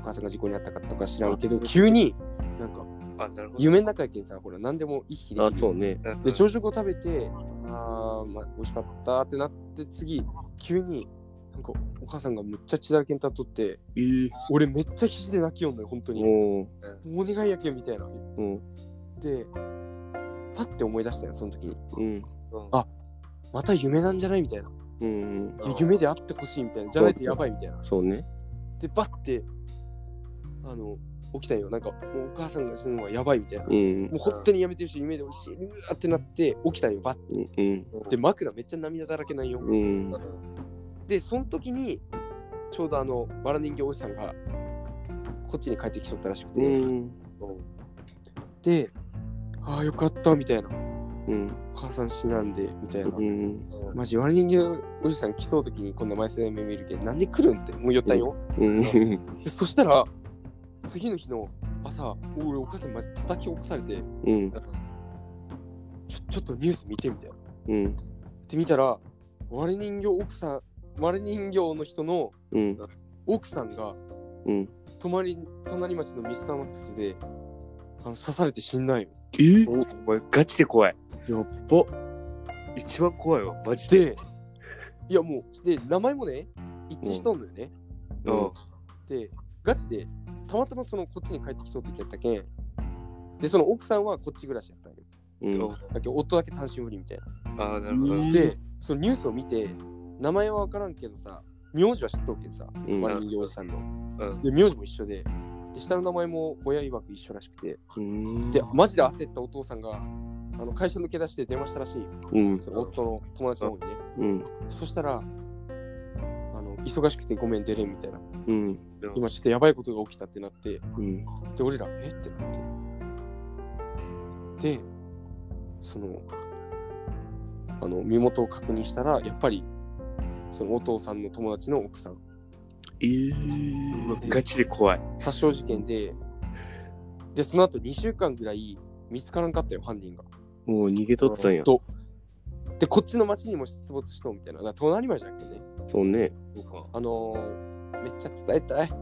お母さんが事故に遭ったかとか知らんけど、あ急に、なんか、あ、なるほど。夢の中やけんさ、ほら、何でも一気に。あ、そうね。うんで、朝食を食べて、あー、まあ、美味しかったってなって、次、急に、なんか、お母さんがむっちゃ血だらけに立っとって、ええ。俺めっちゃ必死で泣きよんのよ、本当に。おお願いやけんみたいな。うん。で、パッて思い出したよ、その時に。うん。うんあまた夢なんじゃないみたいな。うん。いや夢であってほしいみたいな。じゃないとやばいみたいな。そうね。で、バッて、あの、起きたんよ。なんか、もうお母さんが死ぬのはやばいみたいな。もうん。う本当にやめてほしい、夢でほしい。うわーってなって、起きたんよ、バッて。うん。で、枕めっちゃ涙だらけなんよ。うん。で、その時に、ちょうどあの、バラ人形おじさんが、こっちに帰ってきとったらしくて、うん。で、ああ、よかった、みたいな。うん。お母さん死なんで、みたいな。うん。マジ、バラ人形おじさん来とう時にこんな前世夢見るけん、なんで来るんって、もう言ったんよ。うん。でそしたら、次の日の朝、俺、お母さんマジ叩き起こされて、うん。ちょちょっとニュース見てみたいな。うん。で、見たら、割れ人形奥さん、割れ人形の人のうん。奥さんが、うん。隣隣町のミスターマックスであの刺されて死んだんよ。え？おお前ガチで怖い。やっば。一番怖いわ、マジで。で、いやもう、で、名前もね、一致しとんのよね。うん。で、ガチで、たまたまそのこっちに帰ってきとった時やったけん、で、その奥さんはこっち暮らしやったんよ。うん。だけど夫だけ単身赴任みたいな。ああ、なるほど。うんで、そのニュースを見て、名前は分からんけどさ、名字は知っとうけんさ、うんマリ人形おじさんの。うん。で、名字も一緒で、で、下の名前も親曰く一緒らしくて、うん。で、マジで焦ったお父さんが、あの会社抜け出して電話したらしいよ。うん。その夫の友達の方にね。うん。そしたら、あの、忙しくてごめん出れんみたいな。うん。今ちょっとやばいことが起きたってなって、うん。で、俺ら、え？ってなって。で、その、あの、身元を確認したら、やっぱり、そのお父さんの友達の奥さん、ええ。うわガチで怖い。殺傷事件で、で、その後2週間ぐらい見つからんかったよ、犯人が。もう逃げとったんや。と。で、こっちの町にも出没しとうみたいな。隣町だけどね。そうね。あのー、めっちゃ伝えたい。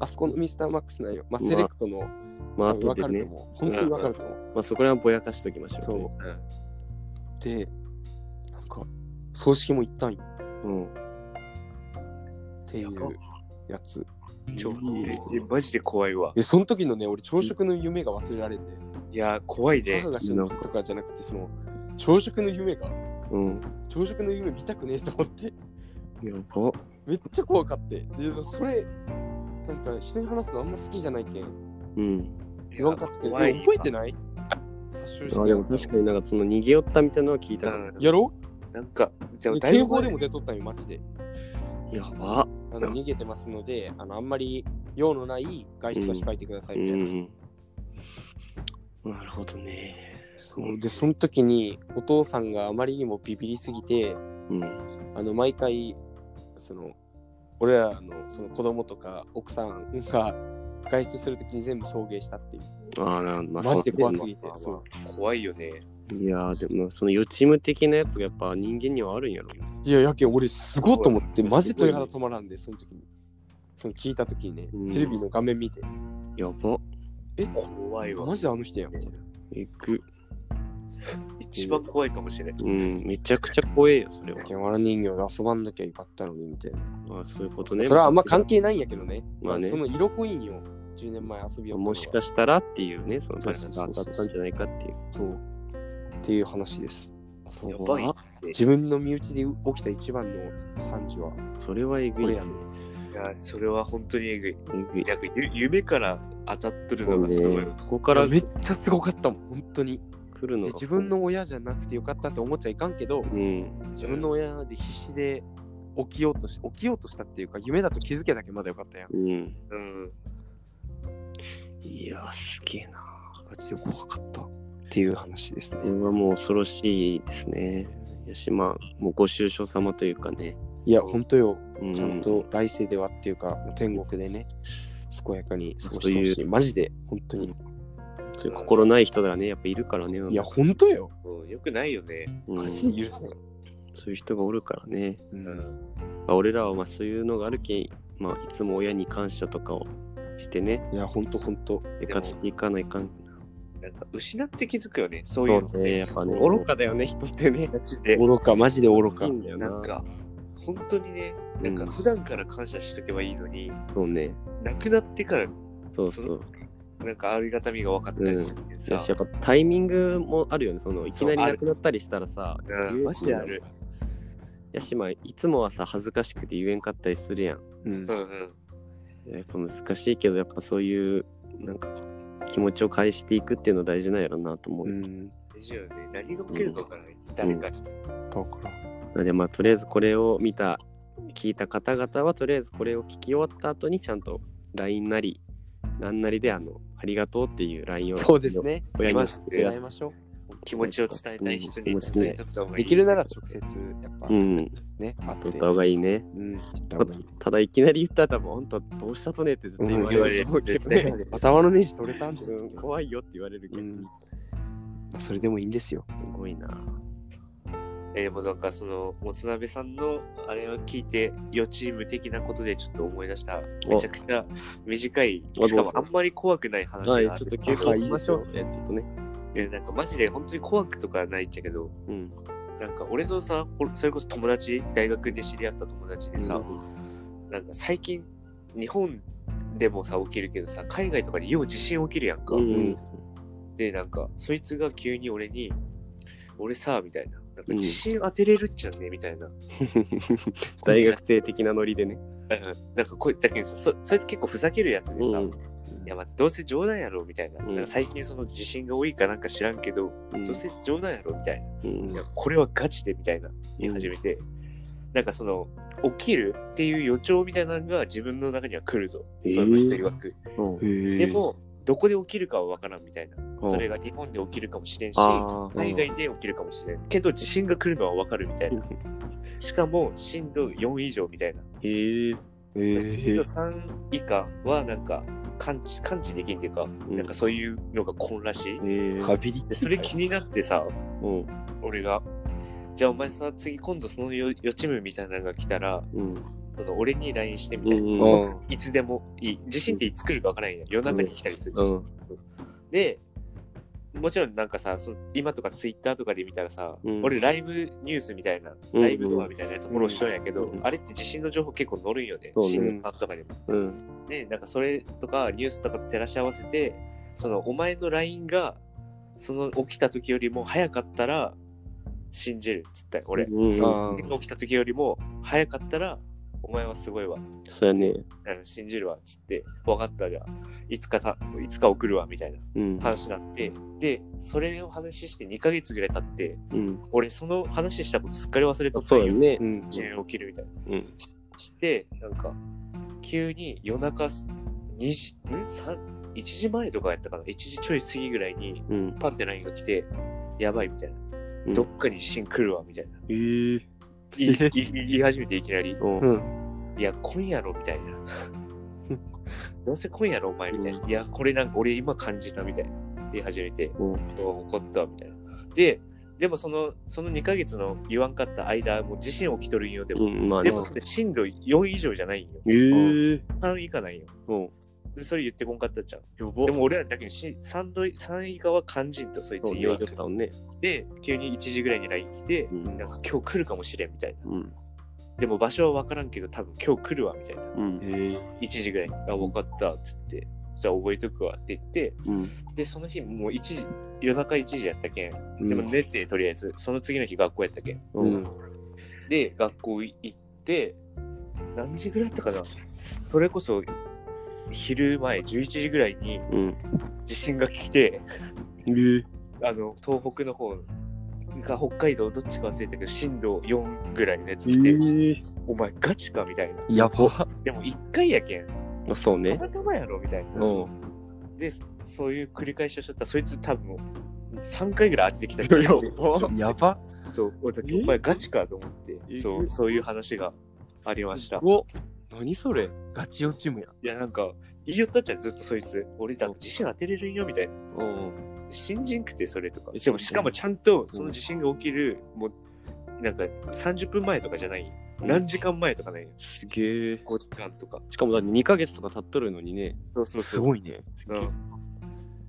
あそこのミスターマックスなんよ。まあ、まあセレクトの、まあ、多分後でね分かると。思う。本当に分かると思う。まあ、そこらはぼやかしときましょう。そう。うん。で、なんか、葬式も行ったんよ。うん。っていうやつ。ちょええマジで怖いわ。で、その時のね、俺、朝食の夢が忘れられんで、いや、怖いね母。が死ぬとかじゃなくて、その、朝食の夢が、うん。朝食の夢見たくねえと思って、やば。めっちゃ怖かって。で、それ、なんか、人に話すのあんま好きじゃないけん、うん。言わんかったけど、怖いえ覚えてない？正あでも確かになんかその逃げ寄ったみたいなのは聞いたかうんやろなんか、じゃあ警報でも出とったんよ、マジで。やば。あの逃げてますので、あのあんまり用のない外出は控えてくださいうみたいな。ん。なるほどね。そうで、その時にお父さんがあまりにもビビりすぎて、うん。あの毎回、その、俺らのその子供とか奥さんが外出するときに全部送迎したっていう。ああ、なまあ、マジで怖すぎぎて。そう怖いよね。いやー、でもその予知夢的なやつがやっぱ人間にはあるんやろ。いや、やけん俺すごいと思って、マジで鳥肌止まらんで、その時に。その聞いた時にね、うんテレビの画面見て、やば。え、怖いわ。マジであの人やんみたいな。えぐ。一番怖いかもしれん。うん、めちゃくちゃ怖えよ、それはや。けんわら人形で遊ばんなきゃよかったのに、みたいな。まあ、そういうことね。それはあんま関係ないんやけどね。まあねその色濃いんよ。10年前遊びよったのはもしかしたらっていうね、そのそう誰かが当たったんじゃないかっていう。そう。っていう話です。やばい自分の身内で起きた一番の惨事は、それはえぐい。これやね。いや、それは本当にえぐい。えぐい。なんかゆ夢から当たってるのがすごい。ね、ここからめっちゃすごかったもん、本当に。来るの自分の親じゃなくてよかったって思っちゃいかんけど、うん。自分の親で必死で起きようとし起きようとしたっていうか、夢だと気づけたけまだよかったやん。うん。うん。いやー、すげえな。ガチで怖かったっていう話ですね。これはもう恐ろしいですね。やし、まあ、もうご愁傷様というかね。いや、本当よ。うん、ちゃんと来世ではっていうか、天国でね、健やかに過ごしてほそうしい。マジで、本当に。そういう心ない人がね、やっぱいるからね。いや、本当よ。うんよくないよね。うん。そういう人がおるからね。ううんん。まあ、俺らはまあそういうのがあるけん、まあ、いつも親に感謝とかをしてね、いや、本当本当。生かしていかないかん。なんか失って気づくよね。そういうのね、やっぱね、愚かだよね、人ってね。マジで。愚か、マジで愚かいい。んだよな。なんか、本当にね、なんかうん普段から感謝しとけばいいのに、そうね。亡くなってから、そうそう。なんかありがたみが分かったりするんでさやし、やっぱタイミングもあるよね。そのいきなりそうある亡くなったりしたらさ、うん、マジである。やし、まあ、いつもはさ、恥ずかしくて言えんかったりするやん。うんうんうん。やっぱ難しいけど、やっぱそういう、なんか、気持ちを返していくっていうの大事なんやろなと思う。うん。大事よね。何が起きるか分からない。誰かに。だから。なので、まあ、とりあえずこれを見た、聞いた方々は、とりあえずこれを聞き終わった後に、ちゃんと LINE なり、なんなりで、あの、ありがとうっていう LINE を、そうです。ね。親にまず伝えましょ気持ちを伝えたい人に伝えたった方う。がいい。できるなら直接、やっぱ、うん、ね、取った方がいいね。うん、た。ただ、いきなり言ったら、多分、本当どうしたとねって絶対言われる。<laughs> 頭のネジ取れたんですうん怖いよって言われるけど、うんそれでもいいんですよ。すごいな。えでもなんかその、もつなべさんのあれを聞いて、予チーム的なことでちょっと思い出した。めちゃくちゃ短い、あしかもあんまり怖くない話がある。はい、ちょっと休憩しましょう。いや、ちょっとね。いやなんかマジで本当に怖くとかないっちゃけど、うん。なんか俺のさ、ほそれこそ友達、大学で知り合った友達でさ、なんか最近、日本でもさ、起きるけどさ、海外とかでよう地震起きるやんか。うん。で、なんか、そいつが急に俺に、俺さ、みたいな。なんかうん地震当てれるっちゃねみたいな。<laughs> 大学生的なノリでね。うんなんかこいだけどさそ、そいつ結構ふざけるやつでさ、うんいや待って、どうせ冗談やろみたいな。うんなんか最近その地震が多いかなんか知らんけど、うんどうせ冗談やろみたいな。うんいや、これはガチでみたいな言い始めて、なんかその、起きるっていう予兆みたいなのが自分の中には来ると。えーその人曰く。うんでで、も、どこで起きるかはわからんみたいな。うんそれが日本で起きるかもしれんし、海外で起きるかもしれん。けど地震が来るのはわかるみたいな。しかも震度4以上みたいな。へえ。え震度3以下はなんか感知感知できんっていうか、うんなんかそういうのが来んらしい。それ気になってさ、うん。俺が、じゃあお前さ、次今度その予予知夢みたいなのが来たら、うん。その俺に LINE してみたいな。うんうんいつでもいい。地震っていつ来るかわからんやん。夜中に来たりするし。うん。で、もちろんなんかさ、そ今とかツイッターとかで見たらさ、うん俺ライブニュースみたいな、うんライブドアみたいなやつフォローしとんやけど、うんあれって地震の情報結構載るんよね。新聞とかでも。うん。で、なんかそれとかニュースとかと照らし合わせて、そのお前の LINE が、その起きた時よりも早かったら信じるっつったよ、俺。うん起きた時よりも早かったらお前はすごいわ。そうやね。あの信じるわ。つって、分かったじゃあ、いつかた、いつか送るわ。みたいなうん。話になって、で、それを話して2ヶ月ぐらい経って、うん。俺その話したことすっかり忘れとったんよ。そうやね。うん。遅延起きるみたいな。うん。して、なんか、急に夜中2時、ん ?3、1時前とかやったかな ?1 時ちょい過ぎぐらいに、うん。パンって LINE が来て、やばいみたいな。うんどっかに地震来るわ、みたいな。えー。<laughs> 言い始めていきなり、うんうん。いや、今夜ろ、みたいな。<laughs> どうせ今夜ろ、お前、みたいな。いや、これなんか俺今感じた、みたいな。言い始めて、うん。怒った、みたいな。で、でもその、その2ヶ月の言わんかった間、もう地震起きとるんよ、でも。うん。まあねで。もそれ震度4以上じゃないんよ。えー。3以下ないんよ。うん。で、それ言ってこんかったじゃん。でも俺らだけにし3度、3以下は肝心とそいつ言われ言われたもんね。て、急に1時ぐらいに LINE 来て、うんなんか今日来るかもしれんみたいな。うん。でも場所は分からんけど、多分今日来るわみたいな。うん。ええ。1時ぐらいに。あ、分かったっつって。じゃあ覚えとくわって言って、うん。で、その日もう1時、夜中1時やったけん。うんでも寝て、とりあえず、その次の日学校やったけん。ううんん。で、学校行って、何時ぐらいやったかなそれこそ、昼前11時ぐらいにうん。地震が来て、えー。あの、東北の方が北海道どっちか忘れたけど、震度4ぐらいのやつ来て、ー。お前ガチかみたいな。やば。でも1回やけん。まあそうたね。またまやろみたいな。うん。で、そういう繰り返しをしちゃったら、そいつ多分3回ぐらい当ててきた人や <laughs> やば。そう、俺だけお前ガチかと思って、えそう、そういう話がありました。お何それ？ガチ落ちむやん。いや、なんか、言いよったじゃん、ずっとそいつ。俺だ、自信当てれるんよ、みたいな。うん。信じんくて、それとか。えでも、しかもちゃんと、その地震が起きる、もう、なんか、30分前とかじゃない。何時間前とかね、すげえ。5時間とか。しかもだって2ヶ月とか経っとるのにね。そうそうそう。すごいね。うん。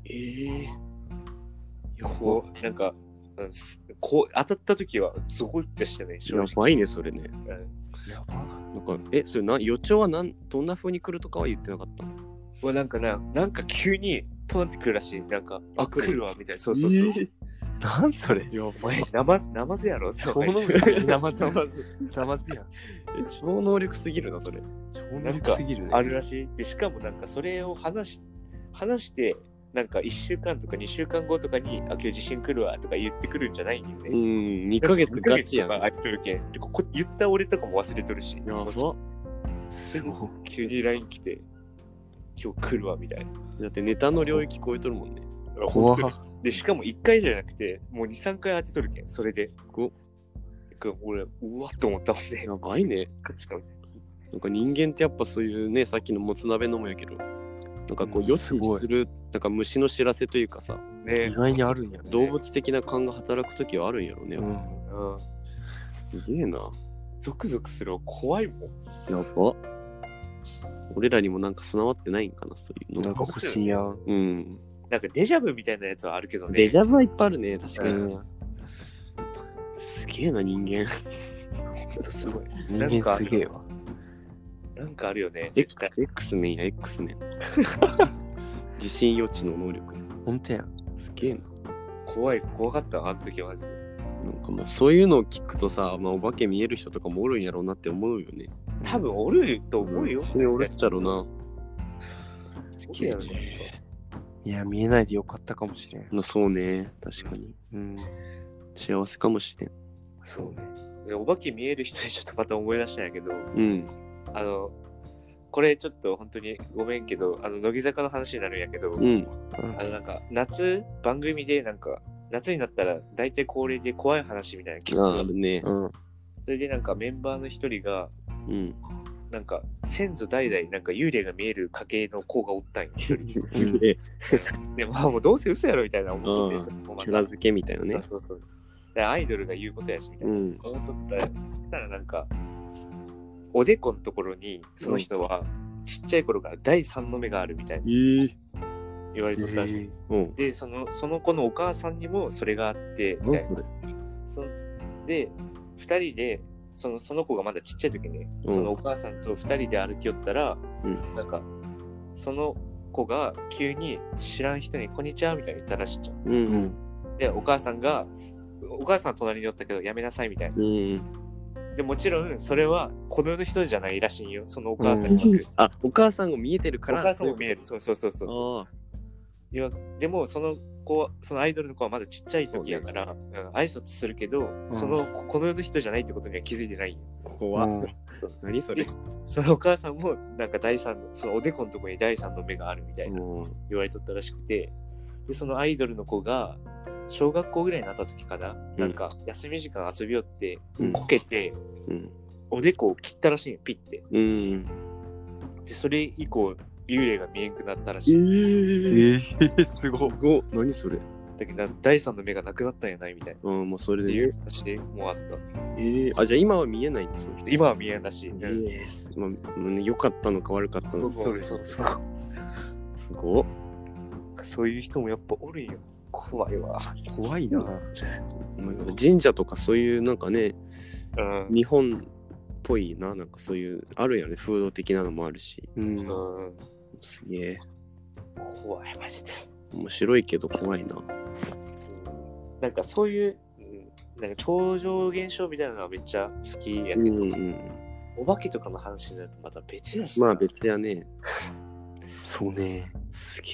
ええこう、なんか、うん、すこう、当たった時は、すごいってしたね、正直。やばいね、それね。うんやば。なんか、え、それな、予兆はなんどんな風に来るとかは言ってなかったの？もうなんかな、なんか急に、ポンって来るらしい。なんか、あ、あ来るわ、みたいな。そうそうそう。えーなんそれ？お前、ナマナマズやろ。超能力ナマズナマズナマズやん。え超能力すぎるな、それ。超能力すぎるね。あるらしい。で、しかもなんかそれを話し、話して、なんか1週間とか2週間後とかに、あ、今日地震来るわとか言ってくるんじゃないんよね。うん、2ヶ月ガチやん。やとか空いてるけん。で、ここ言った俺とかも忘れとるし。ば。すごい。急に LINE 来て、今日来るわみたいな。だってネタの領域超えとるもんね。怖で、しかも1回じゃなくて、もう2、3回当てとるけん。それで。お俺、うわっと思ったもんね。やばいね。なんか人間ってやっぱそういうね、さっきのもつ鍋のもやけど、なんかこううん予知すごいする、なんか虫の知らせというかさ、ね意外にあるんやね。動物的な感が働くときはあるんやろね。うん。うん。すげえな。ゾクゾクするわ怖いもん。やば。俺らにもなんか備わってないんかな、そういうの。なんか欲しいやん。うん。なんかデジャブみたいなやつはあるけどね。デジャブはいっぱいあるね、確かに。うんすげえな、人間。<laughs> ほんとすごい。人間すげえわ。なんかあるよね。X 絶対。X メンや X メン。<laughs> 地震予知の能力や。ほんとやん。すげえな。怖い、怖かった、あの時は。なんかまあそういうのを聞くとさ、まあ、お化け見える人とかもおるんやろうなって思うよね。多分おると思うよ。それおるっちゃろうな。すそうげえだよね。いや、見えないでよかったかもしれん。まあそうね、確かに。うん。幸せかもしれん。そうね。でお化け見える人にちょっとまた思い出したんやけど、うん。あの、これちょっと本当にごめんけど、あの、乃木坂の話になるんやけど、うん。あの、なんか、夏、番組でなんか、夏になったら大体恒例で怖い話みたいなの聞くあるね。うん。それでなんかメンバーの一人が、うん。なんか先祖代々なんか幽霊が見える家系の子がおったんよ、一人。すげえ。で、まあもうどうせ嘘やろみたいな思ってて、裏付けみたいなね。そうそう。でアイドルが言うことやしみたいうな。ん。思っとったら、そしたらなんか、おでこのところに、その人は、ちっちゃい頃から第三の目があるみたいなええ。言われとったらしい。えうん。で、その、その子のお母さんにもそれがあって、みたいな何そで、二人で、そのその子がまだちっちゃい時に、うんそのお母さんと二人で歩き寄ったら、うんなんか、その子が急に知らん人に、こんにちはみたいに言ったらしいじゃん。う。うんん。で、お母さんが、お母さん隣におったけど、やめなさいみたいな。うん。でもちろんそれはこの世の人じゃないらしいんよ。そのお母さんが、あ、お母さんが見えてるおから。母さんも見える。そうそうそうそう。そうあ。いやでもその子はそのアイドルの子はまだちっちゃい時やから、うん、挨拶するけど、そのこの世の人じゃないってことには気づいてないんよあ、怖うん。っ。<laughs> 何それ。そのお母さんもなんか第三のそのおでこのところに第三の目があるみたいなうん。言われとったらしくてでそのアイドルの子が小学校ぐらいになった時かな、なんか休み時間遊びよってうんこけてうん。おでこを切ったらしいんよピッてうん。でそれ以降幽霊が見えんくなったらえしい、ー、えすごい。ご何それ？だけど第三の目がなくなったんやないみたいなうん、もうそれで。いう話もあったえー、あ、じゃあ今は見えないんですよ。今は見えんらしい、えー、まあ、うん良かったのか悪かったのか。そうそうそうすごっ。そういう人もやっぱおるんよ怖いわ怖いな。神社とかそういうなんかね、うん、日本っぽいな、なんかそういう、あるよね、風土的なのもあるし。うん。うん、すげえ。怖いマジで面白いけど怖いな。なんかそういう、うんなんか超常現象みたいなのはめっちゃ好きやけど、うんうん。お化けとかの話になるとまた別やしな。まあ別やね。そうね。すげえ。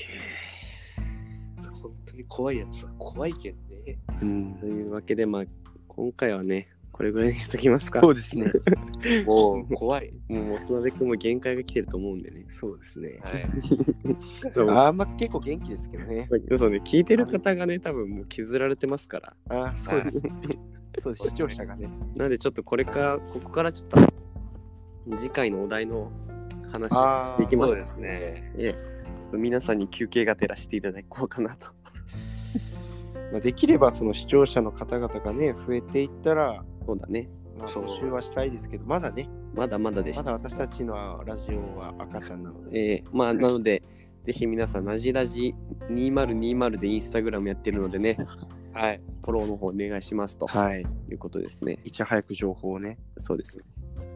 に怖いやつは怖いけんね。うんと。いうわけで、まあ、今回はね、これぐらいにしときますか。そうですね。<laughs> もう怖い。もう渡辺君も限界が来てると思うんでね。そうですね。はい。<laughs> あーまあ結構元気ですけどね。そうね、聞いてる方がね、多分もう削られてますから。あーそうです。そうです。視聴者がね。なんでちょっとこれから、ここからちょっと次回のお題の話をしていきます。そうですね。ええちょっと皆さんに休憩がてらしていただこうかなと。まあ、できればその視聴者の方々がね、増えていったら、そうだね。まあ、そう募集はしたいですけど、まだね、まだまだでした。まだ私たちのラジオは赤ちゃんなので。ええまあ、なので、ぜひ皆さん、なじらじ2020でインスタグラムやってるのでね、<laughs> はい。フォローの方お願いしますとはい。いうことですね。いち早く情報をね、そうです。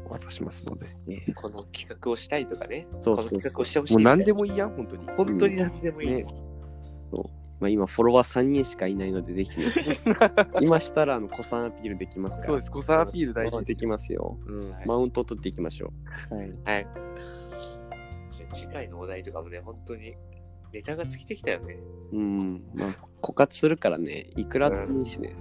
渡しますので。ええこの企画をしたいとかね。そうそうそうこの企画をしてほしいもうみたいな。何でもいいやん、本当に。本当に何でもいいです。まあ、今、フォロワー3人しかいないので、ぜひ、ね、<laughs> 今したら、あの、子さんアピールできますから。そうです。子さんアピール大事でです。きますよ。うん。はいマウント取っていきましょはい。はい。次回のお題とかもね、本当にネタが尽きてきたよね。う。うん。まあ、枯渇するからね、いくらでもいいしね。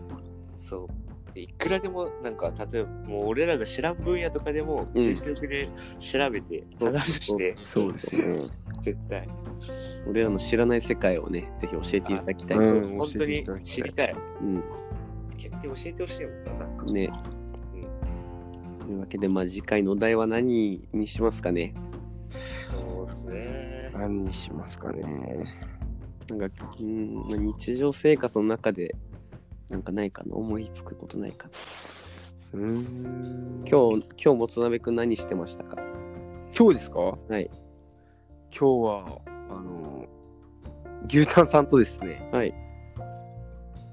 そう。でいくらでも、なんか、例えば、もう俺らが知らん分野とかでも、うん全力で調べて、話して、そうですね。絶対。俺らの知らない世界をね、ぜひ教えていただきたい。うん。うん本当に知りたい。うん、逆に教えてほしいもんな、なんか。ね。というわけで、まあ、次回のお題は何にしますかね？そうですね。何にしますかね。なんか、うん、まあ日常生活の中で、なんかないかな？思いつくことないかな。うーん。今日、今日もつなべくん何してましたか？今日ですか？はい。今日は、あの、牛タンさんとですね、はい。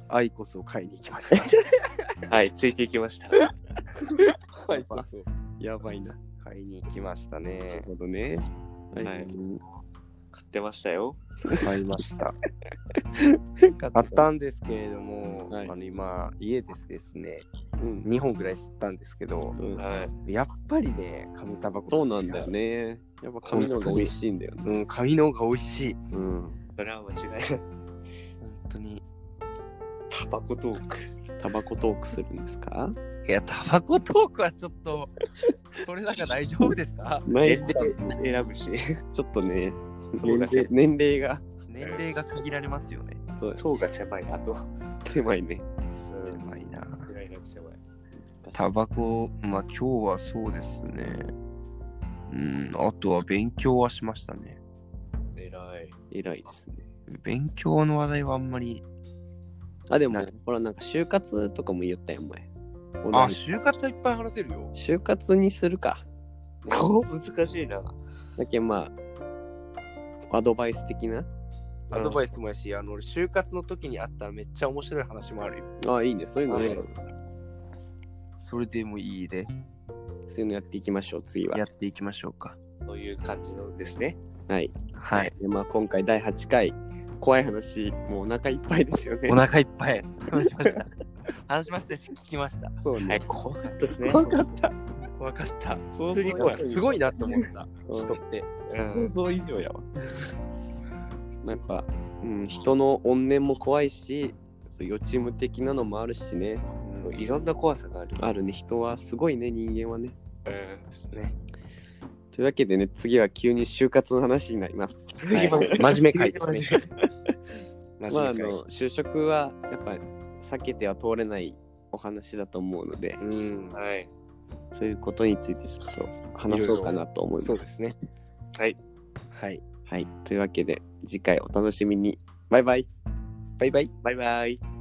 アイコスを買いに行きました。<laughs> はい、ついていきました。<laughs> アイコスをやばいな。買いに行きましたなるね。ほどね。はい。はい買ってましたよ。買いました。<laughs> 買買ったんですけれども、はいあの今、家ですですね、うん。2本ぐらい吸ったんですけど、うんはい。やっぱりね、紙タバコそうなんだよ。ね。やっぱ紙の方が美味しいんだよね。うん、紙の方が美味しい。うん。それは間違いない。本当に。タバコトーク。タバコトークするんですか？いや、タバコトークはちょっと、これなんか大丈夫ですか？選ぶし。<laughs> ちょっとね、そうだ年齢年齢が年齢が限られますよね。そう層が狭い。あと。狭いね。うん。狭いな。ぐらいの狭い。タバコ、まあ今日はそうですね。うん、あとは勉強はしましたね。偉い。偉いですね。勉強の話題はあんまり。あ、でもな、ほら、なんか就活とかも言ったよ、お前。あ、俺就活はいっぱい話せるよ。就活にするか。<laughs> 難しいな。だけどまあ、アドバイス的な？アドバイスもやし、あの、俺就活の時にあったらめっちゃ面白い話もあるよ。あいいね。そういうのね、それでもいいで、そういうのやっていきましょう、次はや。っていきましょうか。そういう感じのですね。はい。はい。でまあ、今回第8回、怖い話、もうお腹いっぱいですよね。お腹いっぱい話しました。話しましたし、聞きました。そうはい、怖かったですね。怖かった。怖かった。想普通に怖いすごいなと思った、うん人って。うん想像以上やわ。やっぱ、うん、人の怨念も怖いし、そう予知夢的なのもあるしね。いろんな怖さがある。あるね、人はすごいね、人間はね。うんね、というわけでね、次は急に就活の話になります。はい真面目会ですね。<laughs> まあ、あの就職はやっぱ避けては通れないお話だと思うので、うん、はい。そういうことについてちょっと話そうかなと思います。そうですね。はい。はい。はい。というわけで、次回お楽しみに。バイバイ。バイバイ。バイバイ。